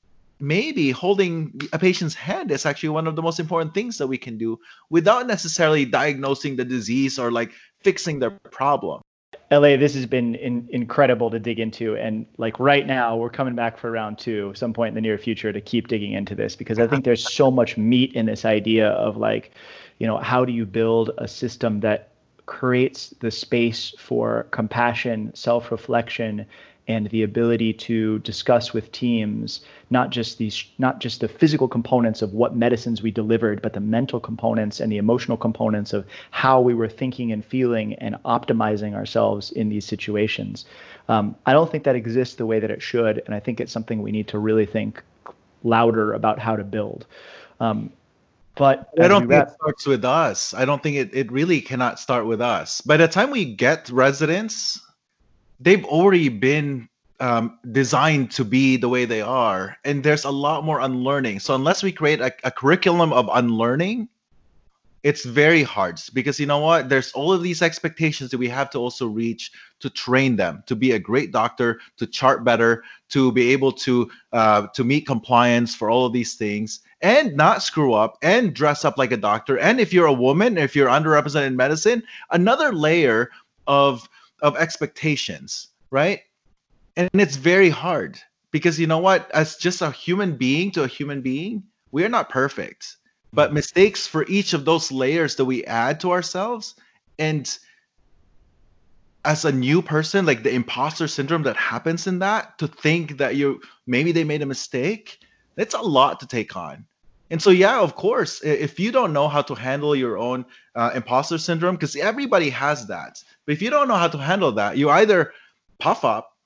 maybe holding a patient's hand is actually one of the most important things that we can do without necessarily diagnosing the disease or like fixing the problem Al'ai, this has been in, incredible to dig into. And like right now, we're coming back for round two, some point in the near future, to keep digging into this because I think there's so much meat in this idea of like, you know, how do you build a system that creates the space for compassion, self reflection, and the ability to discuss with teams not just these not just the physical components of what medicines we delivered but the mental components and the emotional components of how we were thinking and feeling and optimizing ourselves in these situations. Um, i don't think that exists the way that it should and i think it's something we need to really think louder about how to build. Um, but I don't think wrap- it starts with us. I don't think it, it really cannot start with us. By the time we get residents, they've already been um, designed to be the way they are. And there's a lot more unlearning. So unless we create a, a, curriculum of unlearning it's very hard. Because you know what? There's all of these expectations that we have to also reach to train them to be a great doctor to chart better to be able to uh, to meet compliance for all of these things and not screw up and dress up like a doctor and if you're a woman if you're underrepresented in medicine another layer of of expectations, right? And it's very hard because you know what? As just a human being to a human being, we are not perfect. But mistakes for each of those layers that we add to ourselves and as a new person, like the imposter syndrome that happens in that, to think that you maybe they made a mistake, it's a lot to take on. And so, yeah, of course, if you don't know how to handle your own uh, imposter syndrome, because everybody has that, but if you don't know how to handle that, you either puff up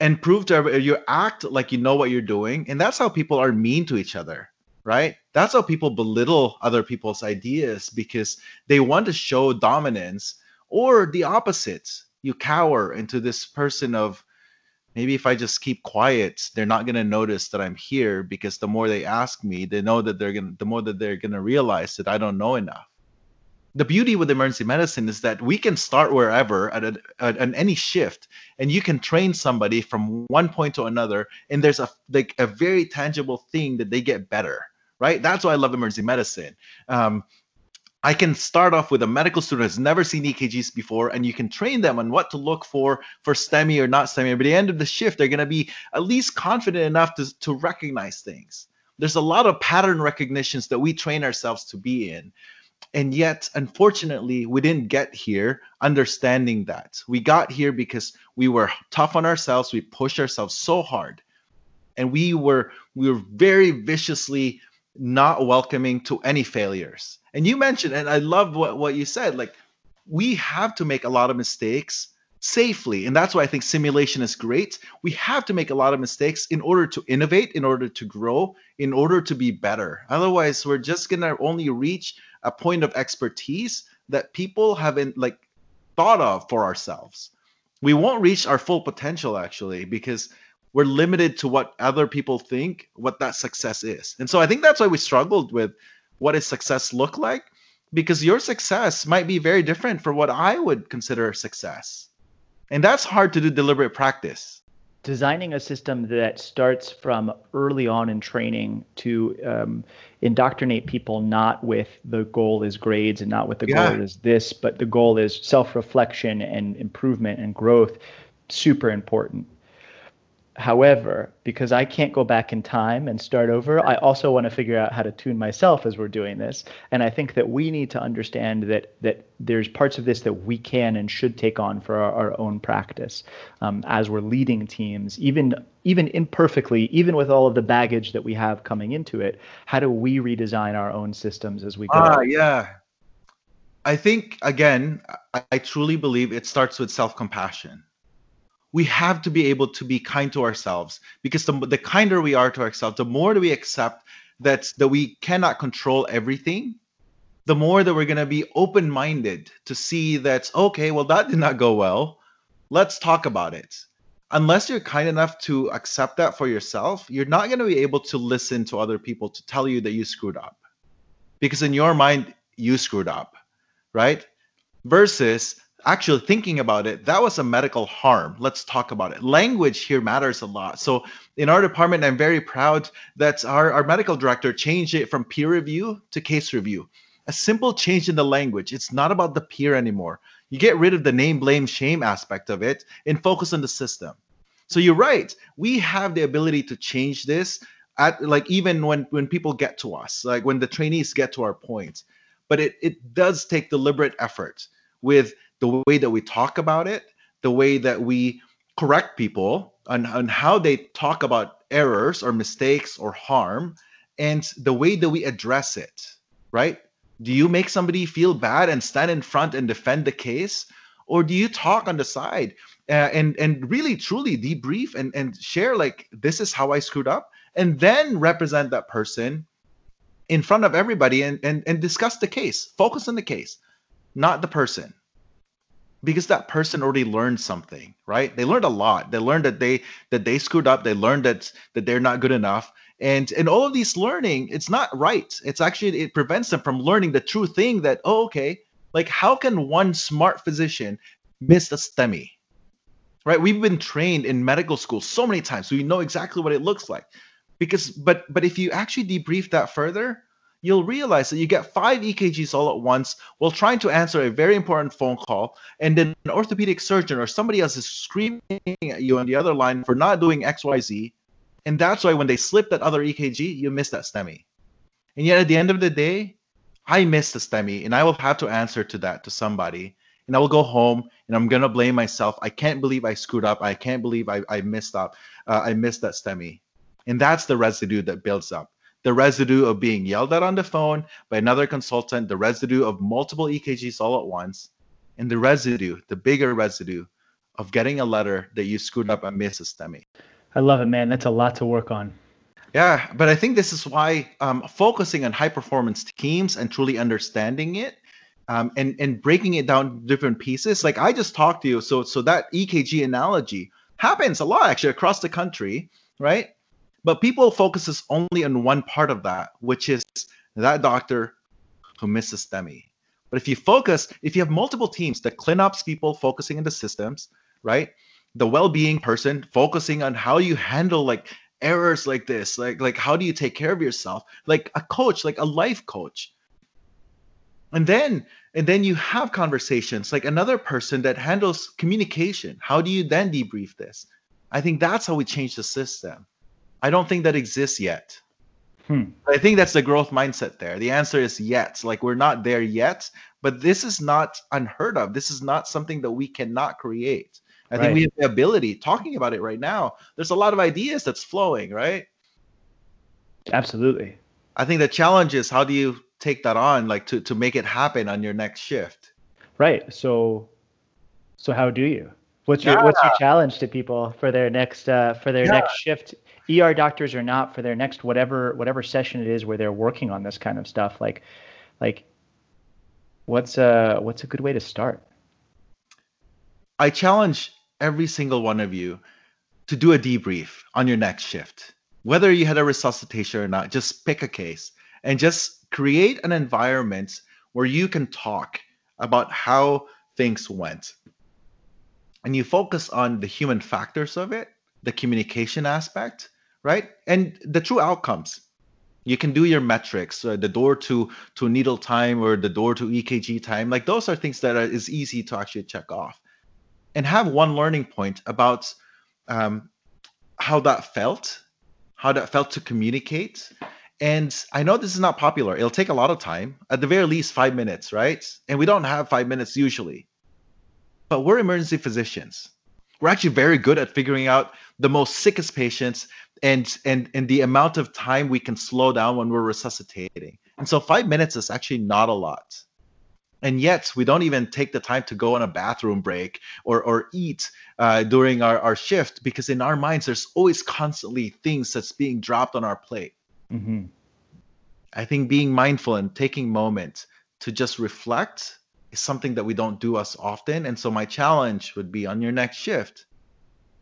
and prove to everybody, you act like you know what you're doing, and that's how people are mean to each other, right? That's how people belittle other people's ideas because they want to show dominance, or the opposite, you cower into this person of maybe if I just keep quiet, they're not gonna notice that I'm here because the more they ask me, they know that they're gonna the more that they're gonna realize that I don't know enough. The beauty with emergency medicine is that we can start wherever at, a, at, at any shift, and you can train somebody from one point to another, and there's a like a very tangible thing that they get better. Right? That's why I love emergency medicine. Um, I can start off with a medical student who's never seen EKGs before, and you can train them on what to look for for STEMI or not STEMI. By the end of the shift, they're going to be at least confident enough to, to recognize things. There's a lot of pattern recognitions that we train ourselves to be in. And yet, unfortunately, we didn't get here understanding that. We got here because we were tough on ourselves. We pushed ourselves so hard. And we were we were very viciously not welcoming to any failures and you mentioned, and I love what, what you said, like we have to make a lot of mistakes safely. And that's why I think simulation is great. We have to make a lot of mistakes in order to innovate, in order to grow, in order to be better. Otherwise, we're just going to only reach a point of expertise that people haven't like thought of for ourselves. We won't reach our full potential actually because we're limited to what other people think what that success is. And so I think that's why we struggled with what does success look like? Because your success might be very different for what I would consider success. And that's hard to do deliberate practice. Designing a system that starts from early on in training to um, indoctrinate people not with the goal is grades and not with the yeah. goal is this, but the goal is self reflection and improvement and growth, super important. However, because I can't go back in time and start over, I also want to figure out how to tune myself as we're doing this. And I think that we need to understand that that there's parts of this that we can and should take on for our, our own practice um, as we're leading teams, even even imperfectly, even with all of the baggage that we have coming into it. How do we redesign our own systems as we go? Ah, yeah. I think again, I, I truly believe it starts with self-compassion we have to be able to be kind to ourselves because the, the kinder we are to ourselves the more we accept that that we cannot control everything the more that we're going to be open-minded to see that okay well that did not go well. Let's talk about it. Unless you're kind enough to accept that for yourself you're not going to be able to listen to other people to tell you that you screwed up. Because in your mind you screwed up right? Versus actually thinking about it, that was a medical harm. Let's talk about it. Language here matters a lot. So in our department, I'm very proud that our, our medical director changed it from peer review to case review. A simple change in the language. It's not about the peer anymore. You get rid of the name, blame, shame aspect of it and focus on the system. So you're right. We have the ability to change this at like even when when people get to us, like when the trainees get to our point. But it it does take deliberate effort with the way that we talk about it, the way that we correct people on, on how they talk about errors or mistakes or harm, and the way that we address it, right? Do you make somebody feel bad and stand in front and defend the case? Or do you talk on the side uh, and and really truly debrief and, and share like this is how I screwed up and then represent that person in front of everybody and, and, and discuss the case. Focus on the case, not the person because that person already learned something right? They learned a lot. They learned that they that they screwed up. They learned that that they're not good enough. And and all of these learning it's not right. It's actually it prevents them from learning the true thing that oh okay like how can one smart physician miss a STEMI? Right? We've been trained in medical school so many times so we know exactly what it looks like. Because but but if you actually debrief that further you'll realize that you get five EKGs all at once while trying to answer a very important phone call, and then an orthopedic surgeon or somebody else is screaming at you on the other line for not doing XYZ. And that's why when they slip that other EKG, you miss that STEMI. And yet at the end of the day, I missed the STEMI and I will have to answer to that to somebody. and I will go home and I'm gonna blame myself. I can't believe I screwed up. I can't believe I, I missed up. Uh, I missed that STEMI. And that's the residue that builds up. The residue of being yelled at on the phone by another consultant, the residue of multiple EKGs all at once, and the residue, the bigger residue of getting a letter that you screwed up and missed a STEMI. I love it, man. That's a lot to work on. Yeah, but I think this is why um, focusing on high performance teams and truly understanding it um, and and breaking it down different pieces. Like I just talked to you, so so that EKG analogy happens a lot actually across the country, right? But people focuses only on one part of that, which is that doctor who misses STEMI. But if you focus, if you have multiple teams, the ClinOps people focusing in the systems, right? The well-being person focusing on how you handle like errors like this, like like how do you take care of yourself, like a coach, like a life coach. And then and then you have conversations like another person that handles communication. How do you then debrief this? I think that's how we change the system. I don't think that exists yet. Hmm. I think that's the growth mindset there. The answer is yet. Like we're not there yet, but this is not unheard of. This is not something that we cannot create. I right. think we have the ability talking about it right now. There's a lot of ideas that's flowing, right? Absolutely. I think the challenge is how do you take that on like to to make it happen on your next shift? Right. So so how do you? What's your yeah. what's your challenge to people for their next uh, for their yeah. next shift? ER doctors or not for their next whatever whatever session it is where they're working on this kind of stuff. Like like what's a what's a good way to start? I challenge every single one of you to do a debrief on your next shift. Whether you had a resuscitation or not, just pick a case and just create an environment where you can talk about how things went. And you focus on the human factors of it, the communication aspect, right? And the true outcomes. You can do your metrics, uh, the door to to needle time or the door to EKG time. Like those are things that are, is easy to actually check off and have one learning point about um, how that felt, how that felt to communicate. And I know this is not popular. It'll take a lot of time, at the very least, five minutes, right? And we don't have five minutes usually. But we're emergency physicians. We're actually very good at figuring out the most sickest patients and and and the amount of time we can slow down when we're resuscitating. And so five minutes is actually not a lot and yet we don't even take the time to go on a bathroom break or or eat uh, during our, our shift because in our minds there's always constantly things that's being dropped on our plate mm-hmm. i think being mindful and taking moment to just reflect is something that we don't do as often. And so my challenge would be on your next shift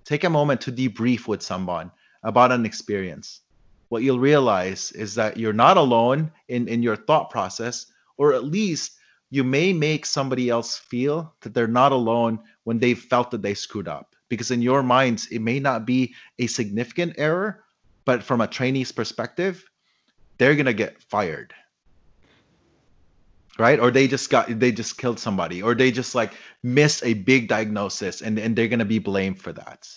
take a moment to debrief with someone about an experience. What you'll realize is that you're not alone in, in your thought process or at least you may make somebody else feel that they're not alone when they've felt that they screwed up. Because in your minds it may not be a significant error but from a trainee's perspective they're going to get fired right or they just got they just killed somebody or they just like missed a big diagnosis and, and they're going to be blamed for that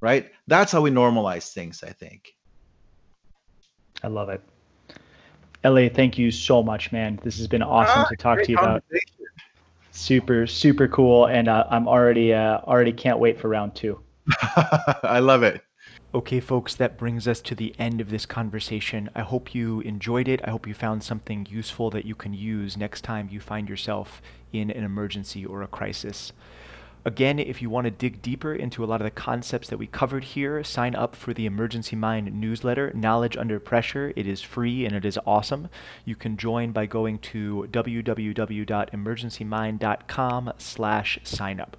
right that's how we normalize things i think i love it La, thank you so much, man. This has been awesome ah, to talk to you about. Super, super cool, and uh, I'm already uh, already can't wait for round two. I love it. Okay, folks, that brings us to the end of this conversation. I hope you enjoyed it. I hope you found something useful that you can use next time you find yourself in an emergency or a crisis. Again, if you want to dig deeper into a lot of the concepts that we covered here, sign up for the Emergency Mind newsletter, Knowledge Under Pressure. It is free and it is awesome. You can join by going to www.emergencymind.com slash sign up.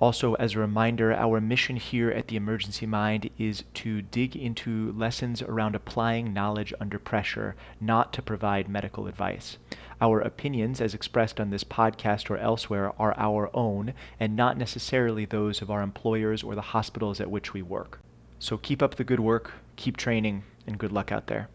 Also, as a reminder, our mission here at the Emergency Mind is to dig into lessons around applying knowledge under pressure, not to provide medical advice. Our opinions, as expressed on this podcast or elsewhere, are our own and not necessarily those of our employers or the hospitals at which we work. So keep up the good work, keep training, and good luck out there.